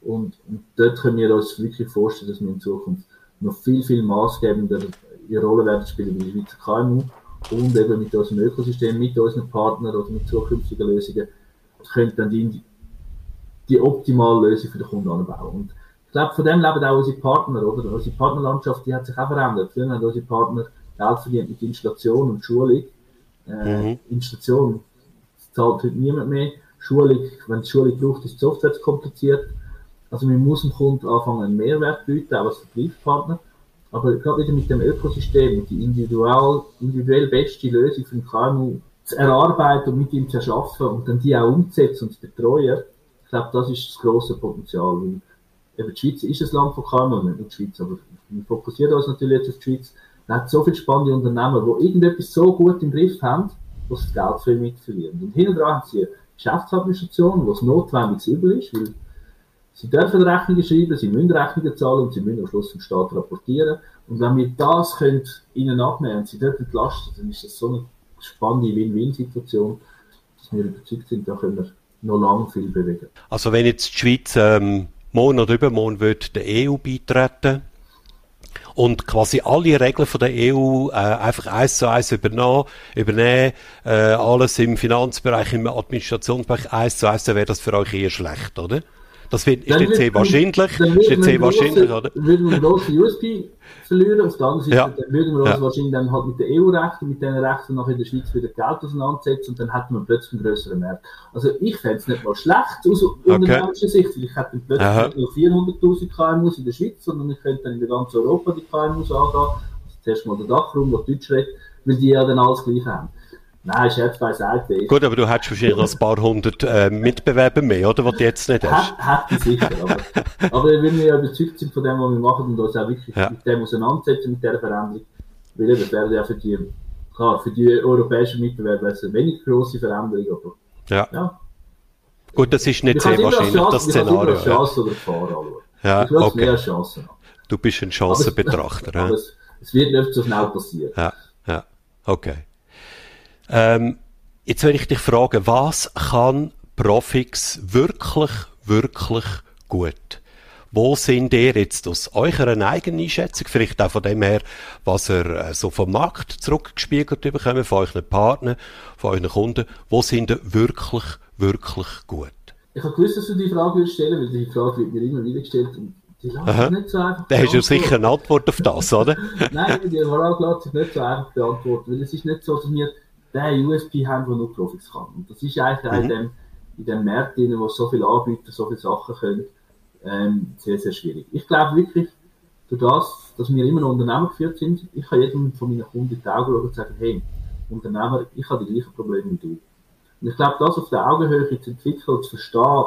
Und, und dort können wir uns wirklich vorstellen, dass wir in Zukunft noch viel, viel maßgebender ihre Rolle werden spielen bei den Schweizer KMU und eben mit unserem Ökosystem, mit unseren Partnern oder mit zukünftigen Lösungen können dann die, die optimale Lösung für den Kunden anbauen. Und ich glaube, von dem leben auch unsere Partner, oder? Unsere Partnerlandschaft, die hat sich auch verändert. Früher haben unsere Partner Geld verdient mit Installation und Schulung. Äh, mhm. Installation zahlt heute niemand mehr. Schulung, wenn es Schulung braucht, ist die Software zu kompliziert. Also man muss dem Kunden anfangen, einen Mehrwert bieten, auch als Vertriebspartner. Aber gerade wieder mit dem Ökosystem die individuell, individuell beste Lösung für den KMU zu erarbeiten und mit ihm zu erschaffen und dann die auch umzusetzen und zu betreuen, ich glaube, das ist das grosse Potenzial. Weil eben die Schweiz ist ein Land von KMU, nicht nur die Schweiz, aber wir fokussieren uns natürlich jetzt auf die Schweiz. Es hat so viele spannende Unternehmen, die irgendetwas so gut im Griff haben, dass sie das Geld viel mitverlieren. Und hinten dran haben sie eine Geschäftsadministration, wo es notwendig übel ist, weil Sie dürfen Rechnungen schreiben, sie müssen Rechnungen zahlen und sie müssen am Schluss vom Staat rapportieren. Und wenn wir das können, ihnen abnehmen und sie dort entlasten, dann ist das so eine spannende Win-Win-Situation, dass wir überzeugt sind, da können wir noch lange viel bewegen. Also wenn jetzt die Schweiz ähm, morgen oder übermorgen wird der EU beitreten und quasi alle Regeln von der EU äh, einfach eins zu eins übernehmen, übernehmen äh, alles im Finanzbereich, im Administrationsbereich eins zu eins, dann wäre das für euch eher schlecht, oder? Das wird, ist nicht sehr wahrscheinlich. Ist nicht sehr wahrscheinlich, oder? Dann würden wir einen grossen USP verlieren. Auf der anderen Seite ja. dann würden wir uns ja. wahrscheinlich dann halt mit den EU-Rechten, mit den Rechten nachher in der Schweiz wieder Geld auseinandersetzen und dann hätten wir plötzlich einen größeren Markt. Also ich fände es nicht mal schlecht aus okay. unternehmerischer Sicht, weil ich hätte dann plötzlich Aha. nicht nur 400'000 KMUs in der Schweiz, sondern ich könnte dann in ganz Europa die KMUs angehen. Also zuerst mal der Dachraum, der Deutsch redet, weil die ja dann alles gleich haben. Nein, Chef beiseite. Gut, aber du hättest wahrscheinlich ein paar hundert äh, Mitbewerber mehr, oder? Was du jetzt nicht hast. Hätte sicher, aber, aber wenn wir ja überzeugt sind von dem, was wir machen und uns auch wirklich ja. mit dem auseinandersetzen, mit dieser Veränderung, weil das wäre ja für die, klar, für die europäischen Mitbewerber eine wenig grosse Veränderung, aber ja. ja. Gut, das ist nicht sehr wahrscheinlich, Chance, das Szenario. Ich Chance oder Gefahr anschauen. Ja, ich okay. mehr Chancen Du bist ein Chancenbetrachter. Aber, es, es, wird nicht so schnell passieren. Ja, ja, okay. Ähm, jetzt will ich dich fragen, was kann Profix wirklich, wirklich gut? Wo sind ihr jetzt aus eurer eigenen Einschätzung, vielleicht auch von dem her, was ihr äh, so vom Markt zurückgespiegelt bekommen, von euren Partnern, von euren Kunden, wo sind ihr wirklich, wirklich gut? Ich habe gewusst, dass du die Frage stellen weil die Frage wird mir immer wieder gestellt. Und die lassen nicht so einfach. Da hast du sicher eine Antwort auf das, oder? Nein, die Moral lässt sich nicht so einfach beantworten, weil es ist nicht so, dass wir den USP haben, der nur Profis kann. Und das ist eigentlich mhm. in dem, in dem Markt, wo so viele Anbieter so viele Sachen können, ähm, sehr, sehr schwierig. Ich glaube wirklich, durch das, dass wir immer noch Unternehmer geführt sind, ich kann jedem von meinen Kunden in die Augen schauen und sagen, hey, Unternehmer, ich habe die gleichen Probleme wie du. Und ich glaube, das auf der Augenhöhe zu entwickeln und zu verstehen,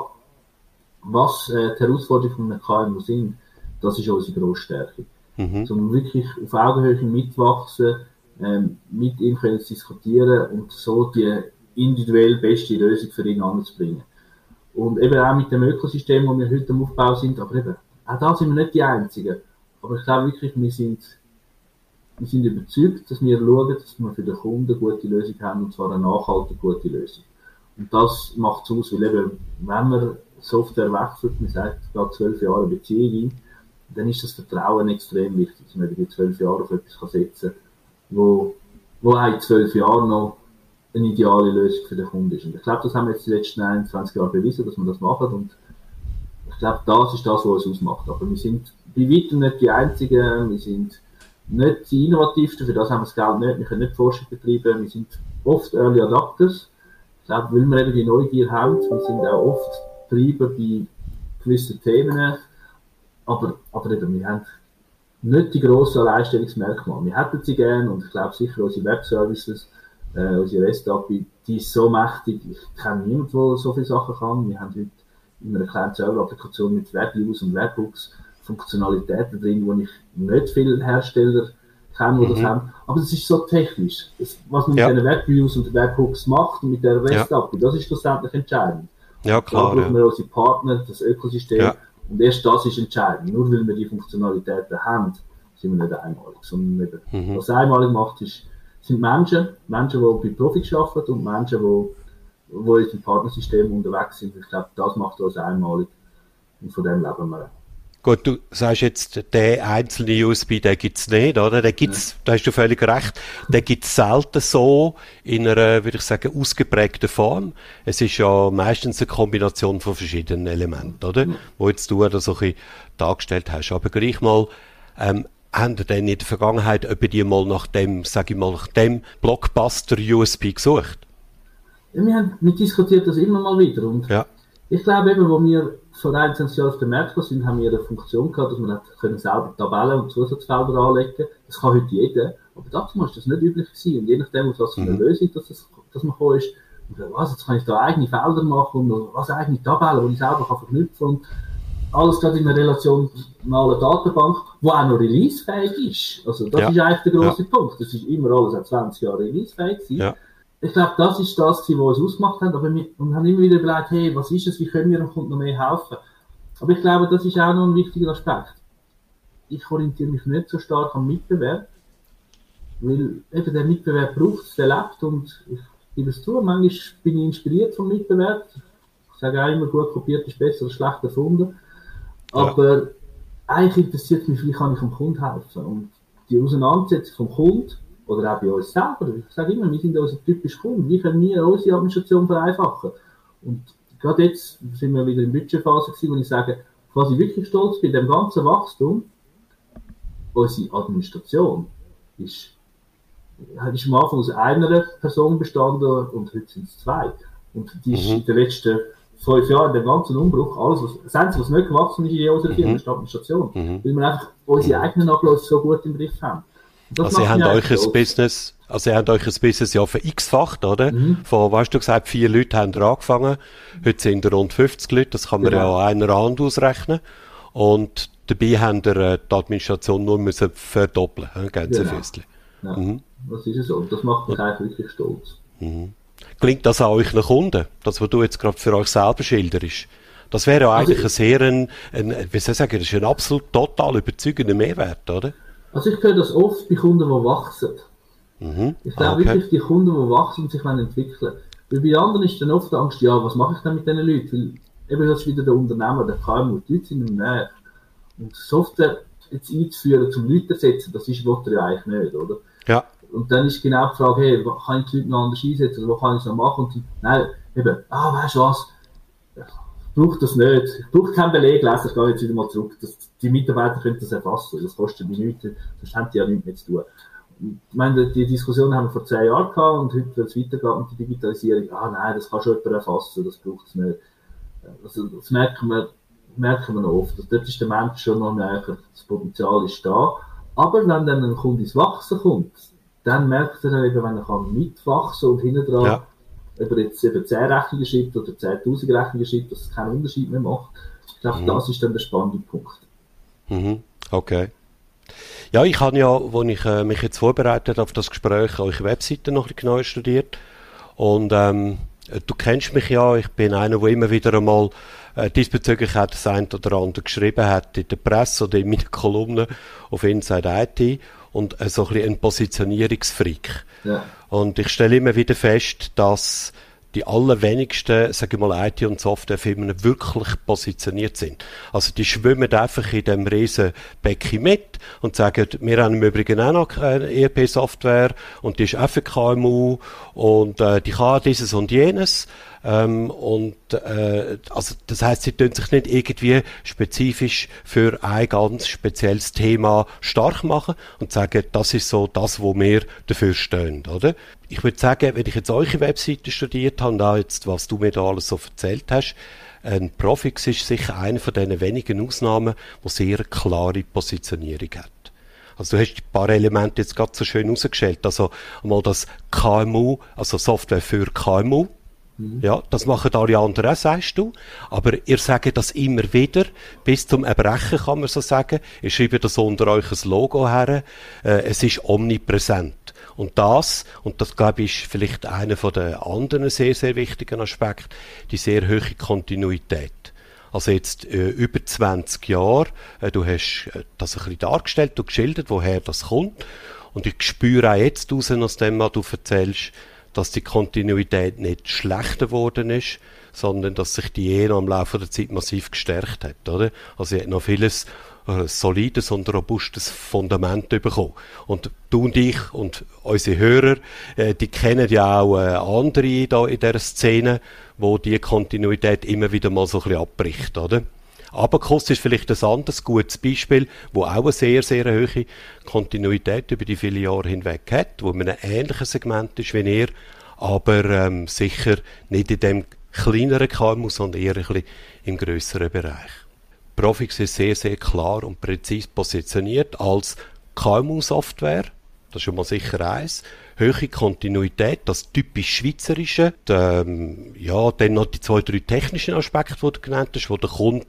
was äh, die Herausforderungen von einem KMU sind, das ist unsere Grossstärke. Mhm. Um wirklich auf Augenhöhe mitwachsen, ähm, mit ihm können diskutieren und so die individuell beste Lösung für ihn anzubringen. Und eben auch mit dem Ökosystem, wo wir heute am Aufbau sind, aber eben, auch da sind wir nicht die Einzigen. Aber ich glaube wirklich, wir sind, wir sind überzeugt, dass wir schauen, dass wir für den Kunden eine gute Lösung haben, und zwar eine nachhaltige gute Lösung. Und das macht es aus, weil eben, wenn man Software wechselt, man sagt, gerade zwölf Jahre Beziehung ein, dann ist das Vertrauen extrem wichtig, dass man die zwölf Jahre auf etwas setzen kann, wo, wo auch in zwölf Jahren noch eine ideale Lösung für den Kunden ist. Und ich glaube, das haben wir jetzt die letzten 21 Jahre bewiesen, dass wir das machen. Und ich glaube, das ist das, was uns ausmacht. Aber wir sind bei weitem nicht die Einzigen, wir sind nicht die Innovativsten, für das haben wir das Geld nicht, wir können nicht Forschung betreiben, wir sind oft Early Adapters. Ich glaube, weil wir eben die Neugier haben, wir sind auch oft Treiber bei gewissen Themen, aber, aber eben, wir haben nicht die grossen Alleinstellungsmerkmale. Wir hätten sie gerne und ich glaube sicher unsere Webservices, äh, unsere REST-API, die ist so mächtig. Ich kenne niemanden, der so viele Sachen kann. Wir haben heute in einer kleinen Server-Applikation mit Webviews und Webhooks Funktionalitäten drin, wo ich nicht viele Hersteller kenne, die mhm. das haben. Aber es ist so technisch. Das, was man ja. mit den Webviews und Webhooks macht und mit der REST-API, ja. das ist schlussendlich entscheidend. Ja, klar. Da brauchen wir unsere Partner, das Ökosystem. Ja. Und erst das ist entscheidend. Nur weil wir die Funktionalitäten haben, sind wir nicht einmalig. Sondern eben, mhm. was einmalig macht, ist, sind Menschen, Menschen, die bei Profis arbeiten und Menschen, die, die im Partnersystem unterwegs sind. Ich glaube, das macht uns einmalig. Und von dem leben wir. Gut, du sagst jetzt, der einzelne USB, den gibt's nicht, oder? Den gibt's, ja. da hast du völlig recht, den gibt's selten so in einer, würde ich sagen, ausgeprägten Form. Es ist ja meistens eine Kombination von verschiedenen Elementen, oder? Mhm. Wo jetzt du da so ein bisschen dargestellt hast. Aber gleich mal, ähm, haben ihr denn in der Vergangenheit etwa die mal nach dem, sag ich mal, nach dem Blockbuster USB gesucht? Ja, wir haben, wir diskutieren das immer mal wieder und ja. ich glaube eben, wo wir vor 21 Jahren auf den Markt sind, haben wir eine Funktion gehabt, dass man können selber Tabellen und Zusatzfelder anlegen. Das kann heute jeder. Aber damals war das nicht üblich gewesen. Und je nachdem, was für eine mhm. Lösung dass, das, dass man gekommen ist, was, jetzt kann ich da eigene Felder machen und was eigene Tabellen, die ich selber kann verknüpfen kann. Alles gerade in einer relationalen Datenbank, die auch noch releasefähig ist. Also, das ja. ist eigentlich der grosse ja. Punkt. Das ist immer alles seit 20 Jahren releasefähig gewesen. Ja ich glaube, das ist das, was uns ausgemacht hat. Aber wir, haben immer wieder überlegt, hey, was ist es, wie können wir dem Kunden noch mehr helfen? Aber ich glaube, das ist auch noch ein wichtiger Aspekt. Ich orientiere mich nicht so stark am Mitbewerb, weil eben der Mitbewerb braucht es, der lebt und ich gebe es zu, manchmal bin ich inspiriert vom Mitbewerb. Ich sage auch immer, gut kopiert ist besser als schlecht erfunden. Aber ja. eigentlich interessiert mich, wie kann ich dem Kunden helfen? Und die Auseinandersetzung vom Kunden oder auch bei uns selber. Ich sage immer, wir sind unser typisch Kunden. Wie können wir unsere Administration vereinfachen? Und gerade jetzt sind wir wieder in der Budgetphase gewesen, wo ich sage, was ich wirklich stolz bin, dem ganzen Wachstum, unsere Administration ist, ist am Anfang aus einer Person bestanden und heute sind es zwei. Und die ist mhm. in den letzten fünf Jahren, dem ganzen Umbruch, alles, was, das Einzige, was nicht gewachsen ist in unserer Firma, mhm. ist die Administration. Mhm. Weil wir einfach unsere eigenen Abläufe so gut im Griff haben. Das also ihr habt euch ein Business, also ihr habt euch ein Business ja x-facht, oder? Mhm. Von, weißt du gesagt, vier Leute haben angefangen. Heute sind ihr rund 50 Leute, das kann man genau. ja an einer Hand ausrechnen. Und dabei haben wir äh, die Administration nur müssen verdoppeln, ganz genau. Ja, mhm. das ist es so. Das macht mich eigentlich wirklich stolz. Mhm. Klingt das an euch nach Kunden? Das, was du jetzt gerade für euch selber schilderst? Das wäre ja also eigentlich also, ein sehr, ein, ein, wie soll ich sagen, das ist ein absolut total überzeugender Mehrwert, oder? Also ich höre das oft bei Kunden, die wachsen. Mhm. Ich glaube okay. wirklich, die Kunden, die wachsen und sich entwickeln Weil bei anderen ist dann oft die Angst, ja, was mache ich denn mit diesen Leuten? Weil eben das ist wieder der Unternehmer, der KMU, die Leute sind im Nähe. Und Software jetzt einzuführen, zum Leute ersetzen, das ist, was ja eigentlich nicht, oder? Ja. Und dann ist genau die Frage, hey, kann ich die Leute noch anders einsetzen, oder was kann ich noch machen? Und nein, eben, ah, weißt du was, brauche das nicht. Ich brauche keinen Beleg lesen, ich gehe jetzt wieder mal zurück. Das, die Mitarbeiter können das erfassen, das kostet Minuten, sonst haben die ja nichts mehr zu tun. Ich meine, die Diskussion haben wir vor zehn Jahren gehabt und heute, wenn es weitergeht mit der Digitalisierung, ah nein, das kann schon jemand erfassen, das braucht es nicht. Also, das merken wir, merken wir noch oft. Also, dort ist der Mensch schon noch näher, das Potenzial ist da. Aber wenn dann ein Kunde ins Wachsen kommt, dann merkt er eben, wenn er kann mitwachsen und hinten dran, ja. Ob er jetzt eben 10 Rechnungen schreibt oder 10.000 Rechnungen schreibt, dass es keinen Unterschied mehr macht. Ich glaube, mhm. das ist dann der spannende Punkt. Mhm. Okay. Ja, ich habe ja, als ich äh, mich jetzt vorbereitet auf das Gespräch, eure Webseite noch genauer studiert. Und ähm, du kennst mich ja, ich bin einer, der immer wieder einmal äh, diesbezüglich auch das eine oder andere geschrieben hat in der Presse oder in meinen Kolumnen auf Inside IT und äh, so ein bisschen ein Positionierungsfreak. Ja. Und ich stelle immer wieder fest, dass die allerwenigsten, sage ich mal, IT- und Softwarefirmen wirklich positioniert sind. Also die schwimmen einfach in dem riesen Becken mit und sagen, wir haben im Übrigen auch noch eine ERP-Software und die ist auch für KMU und äh, die kann dieses und jenes. Ähm, und äh, also das heißt, sie tun sich nicht irgendwie spezifisch für ein ganz spezielles Thema stark machen und sagen, das ist so das, wo wir dafür stehen, oder? Ich würde sagen, wenn ich jetzt eure Webseite studiert habe und auch jetzt, was du mir da alles so erzählt hast, ein Profix ist sicher eine von diesen wenigen Ausnahmen, die sehr klare Positionierung hat. Also du hast ein paar Elemente jetzt gerade so schön rausgestellt. Also einmal das KMU, also Software für KMU, Mhm. Ja, das machen alle anderen auch, sagst du. Aber ihr sagt das immer wieder, bis zum Erbrechen kann man so sagen. Ihr schreibt das unter euch ein Logo her. Äh, es ist omnipräsent. Und das, und das glaube ich, ist vielleicht einer von den anderen sehr, sehr wichtigen Aspekten, die sehr hohe Kontinuität. Also jetzt äh, über 20 Jahre, äh, du hast äh, das ein bisschen dargestellt, du geschildert, woher das kommt. Und ich spüre auch jetzt raus, aus dem, was du erzählst, dass die Kontinuität nicht schlechter geworden ist, sondern dass sich die eher am Laufe der Zeit massiv gestärkt hat, oder? Also, sie hat noch vieles äh, solides und robustes Fundament bekommen. Und du und ich und unsere Hörer, äh, die kennen ja auch äh, andere da in dieser Szene, wo die Kontinuität immer wieder mal so ein bisschen abbricht, oder? Abacus ist vielleicht ein anderes gutes Beispiel, wo auch eine sehr, sehr hohe Kontinuität über die vielen Jahre hinweg hat, wo man ein ähnliches Segment ist wie ihr, aber ähm, sicher nicht in dem kleineren KMU, sondern eher ein bisschen im grösseren Bereich. Profix ist sehr, sehr klar und präzise positioniert als KMU-Software. Das ist schon mal sicher eins. Höhere Kontinuität, das typisch Schweizerische. Ähm, ja, dann noch die zwei, drei technischen Aspekte, die du genannt hast, wo der Kunde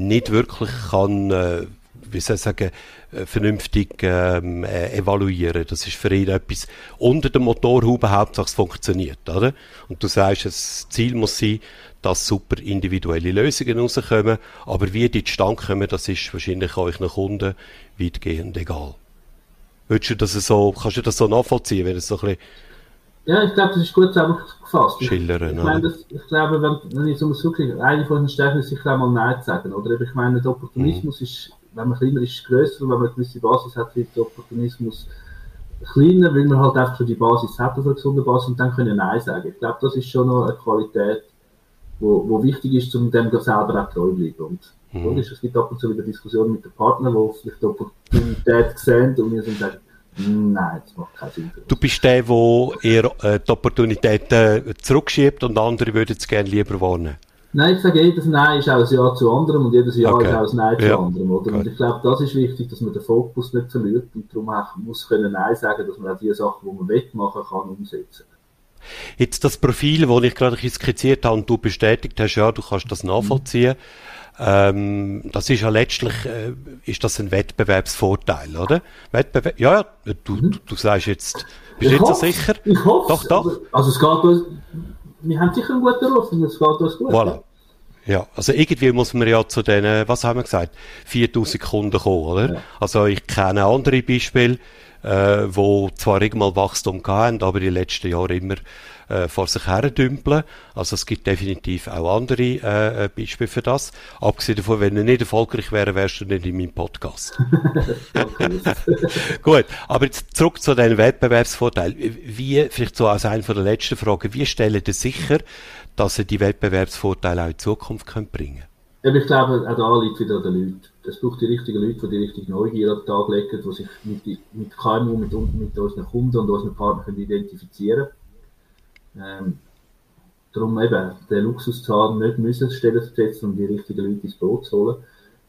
nicht wirklich kann, äh, wie soll ich sagen, äh, vernünftig ähm, äh, evaluieren. Das ist für ihn etwas unter der Motorhaube, Hauptsache es funktioniert, oder? Und du sagst, das Ziel muss sein, dass super individuelle Lösungen rauskommen, aber wie die zustande kommen, das ist wahrscheinlich euch noch Kunden weitgehend egal. Würdest du das so, kannst du das so nachvollziehen, wenn es so ein bisschen ja, ich glaube, das ist gut zusammengefasst. Schildern, ich, meine, das, ich glaube, wenn, wenn ich so muss wirklich, eine von den Stärken ist sicher einmal Nein zu sagen, oder? Ich meine, der Opportunismus mhm. ist, wenn man kleiner ist, grösser, und wenn man eine gewisse Basis hat, wird der Opportunismus kleiner, weil man halt einfach schon die Basis hat, also eine gesunde Basis, und dann können Nein sagen. Ich glaube, das ist schon noch eine Qualität, wo, wo wichtig ist, um dem selber auch treu zu bleiben. Und mhm. es gibt ab und zu wieder Diskussionen mit den Partnern, die vielleicht die Opportunität sehen und wir sagen, Nein, das macht keinen Sinn. Du bist der, der eher äh, die Opportunitäten zurückschiebt und andere würden es gerne lieber warnen. Nein, ich sage, jedes Nein ist auch ein Ja zu anderem und jedes Ja okay. ist auch ein Nein zu anderem. Oder? Und ich glaube, das ist wichtig, dass man den Fokus nicht verliert und darum auch muss können Nein sagen, dass man auch die Sachen, die man wegmachen kann, umsetzen Jetzt das Profil, das ich gerade skizziert habe und du bestätigt hast, ja, du kannst das nachvollziehen. Mhm ähm, das ist ja letztlich äh, ist das ein Wettbewerbsvorteil, oder? Wettbewerb, ja, ja, du, mhm. du, sagst jetzt, bist du jetzt so sicher? Ich hoffe Doch, doch. Also es geht uns, wir haben sicher einen guten Ruf und es geht uns gut. Voilà. Ja, also irgendwie muss man ja zu den, was haben wir gesagt, 4000 Kunden kommen, oder? Ja. Also ich kenne andere Beispiele, äh, wo zwar irgendwann Wachstum hatten, aber die letzten Jahre immer äh, vor sich her dümpeln. Also es gibt definitiv auch andere äh, äh, Beispiele für das. Abgesehen davon, wenn du nicht erfolgreich wäre, wärst du nicht in meinem Podcast. Gut, aber jetzt zurück zu den Wettbewerbsvorteil. Wie, vielleicht so als eine von der letzten Fragen, wie stellen Sie sicher, dass sie die Wettbewerbsvorteile auch in Zukunft können bringen können? Ich glaube, auch da liegt wieder an den Leuten. Es braucht die richtigen Leute, die die richtige Neugier an den Tag legen, die sich mit, mit KMU, mit, mit unseren Kunden und unseren Partnern identifizieren können. Ähm, darum eben den Luxus zu haben, nicht müssen Stellen zu setzen und die richtigen Leute ins Boot zu holen.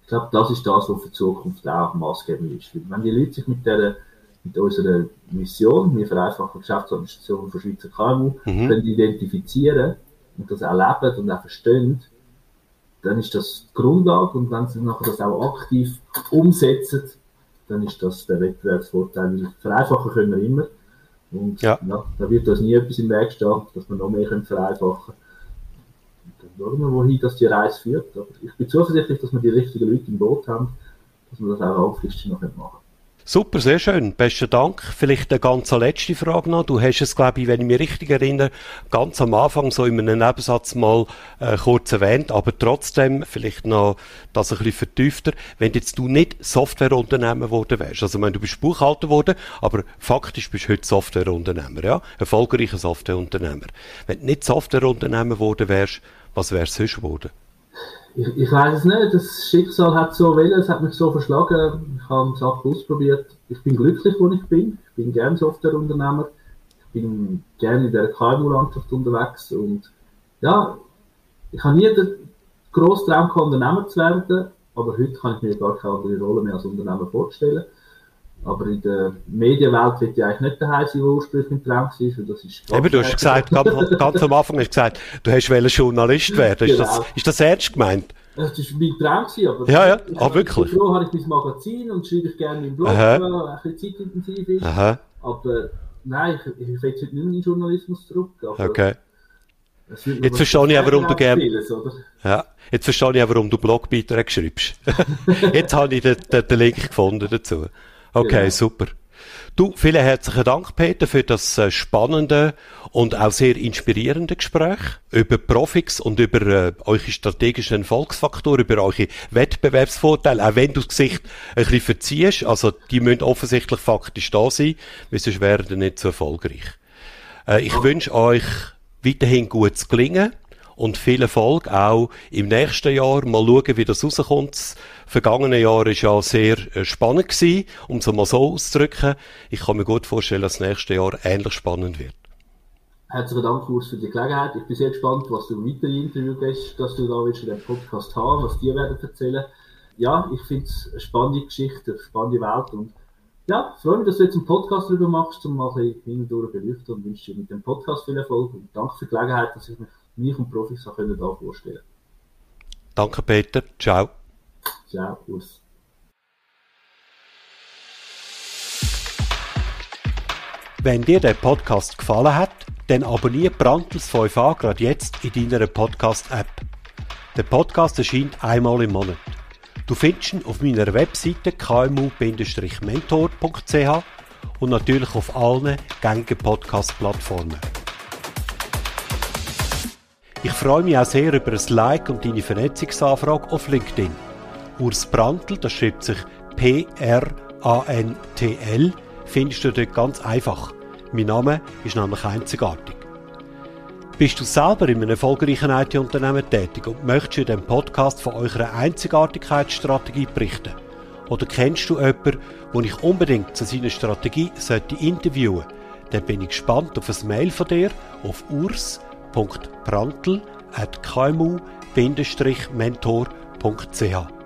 Ich glaube, das ist das, was für die Zukunft auch maßgebend ist. Wenn die Leute sich mit der mit unserer Mission, wir vereinfachen Geschäftsadministration von Schweizer KMU, mhm. können identifizieren und das auch leben und auch verstehen, dann ist das die Grundlage und wenn sie nachher das auch aktiv umsetzen, dann ist das der Wettbewerbsvorteil. Vereinfachen können wir immer. Und ja. ja da wird uns nie etwas im Weg stehen, dass wir noch mehr können vereinfachen können. Dann schauen wir, wohin das die Reise führt. Aber ich bin zuversichtlich, dass wir die richtigen Leute im Boot haben, dass wir das auch langfristig noch machen können. Super, sehr schön. Besten Dank. Vielleicht eine ganz letzte Frage noch. Du hast es, glaube ich, wenn ich mich richtig erinnere, ganz am Anfang so in einem Nebensatz mal äh, kurz erwähnt, aber trotzdem vielleicht noch das ein bisschen vertiefter. Wenn jetzt du nicht Softwareunternehmer geworden wärst, also meine, du bist Buchhalter geworden, aber faktisch bist du heute Softwareunternehmer, ja? Erfolgreicher Softwareunternehmer. Wenn du nicht Softwareunternehmer geworden wärst, was wär's sonst geworden? Ich, ich weiß es nicht. Das Schicksal hat so wollen, es hat mich so verschlagen. Ich habe Sachen ausprobiert. Ich bin glücklich, wo ich bin. Ich bin gern Softwareunternehmer. Ich bin gerne in der KMU-Landschaft unterwegs. Und ja, ich habe nie den grossen Traum Unternehmer zu werden. Aber heute kann ich mir gar keine andere Rolle mehr als Unternehmer vorstellen. Aber in der Medienwelt wird ja eigentlich nicht der heiße ursprünglich im Traum gewesen, das ist Eben, du hast gesagt, ganz, ganz, am Anfang hast du gesagt, du hast Journalist werden. Ist, genau. das, ist das ernst gemeint? Das war mein Traum, gewesen, aber ja, ja. Ah, wirklich? Froh habe ich mein Magazin und schreibe ich gerne im Blog, Aha. ein bisschen zeitintensiv ist. Aha. Aber nein, ich, ich will jetzt nicht mehr in den Journalismus zurück. okay. Jetzt verstehe ich auch, warum du gerne. Ja, jetzt verstehe ich auch, warum du Blogbeiträge schreibst. jetzt habe ich den, den, den Link gefunden dazu. Okay, genau. super. Du, vielen herzlichen Dank, Peter, für das äh, spannende und auch sehr inspirierende Gespräch über Profix und über äh, eure strategischen Erfolgsfaktoren, über eure Wettbewerbsvorteile, auch wenn du das Gesicht ein bisschen verziehst. Also, die müssen offensichtlich faktisch da sein, weil sonst wären die nicht so erfolgreich. Äh, ich wünsche euch weiterhin gutes Gelingen und viel Erfolg auch im nächsten Jahr. Mal schauen, wie das rauskommt. Das vergangene Jahr war ja sehr äh, spannend gewesen, um es mal so auszudrücken. Ich kann mir gut vorstellen, dass das nächste Jahr ähnlich spannend wird. Herzlichen Dank, Urs, für die Gelegenheit. Ich bin sehr gespannt, was du weitere Interviews hast, dass du da willst in dem Podcast haben, was die werden erzählen. Ja, ich finde es eine spannende Geschichte, eine spannende Welt und ja, freue mich, dass du jetzt einen Podcast darüber machst, um mal ein bisschen hindurch beleuchten und wünsche dir mit dem Podcast viel Erfolg und danke für die Gelegenheit, dass ich mich mich und Profis auch können da vorstellen Danke, Peter. Ciao. Tschüss. Wenn dir der Podcast gefallen hat, dann abonniere Brandtels 5a gerade jetzt in deiner Podcast-App. Der Podcast erscheint einmal im Monat. Du findest ihn auf meiner Webseite kmu-mentor.ch und natürlich auf allen gängigen Podcast-Plattformen. Ich freue mich auch sehr über ein Like und deine Vernetzungsanfrage auf LinkedIn. Urs Brandl, das schreibt sich P-R-A-N-T-L, findest du dort ganz einfach. Mein Name ist nämlich einzigartig. Bist du selber in einem erfolgreichen IT-Unternehmen tätig und möchtest in diesem Podcast von eurer Einzigartigkeitsstrategie berichten? Oder kennst du jemanden, den ich unbedingt zu seiner Strategie sollte interviewen sollte? Dann bin ich gespannt auf ein Mail von dir auf urs.com www.brandl.kmu-mentor.ch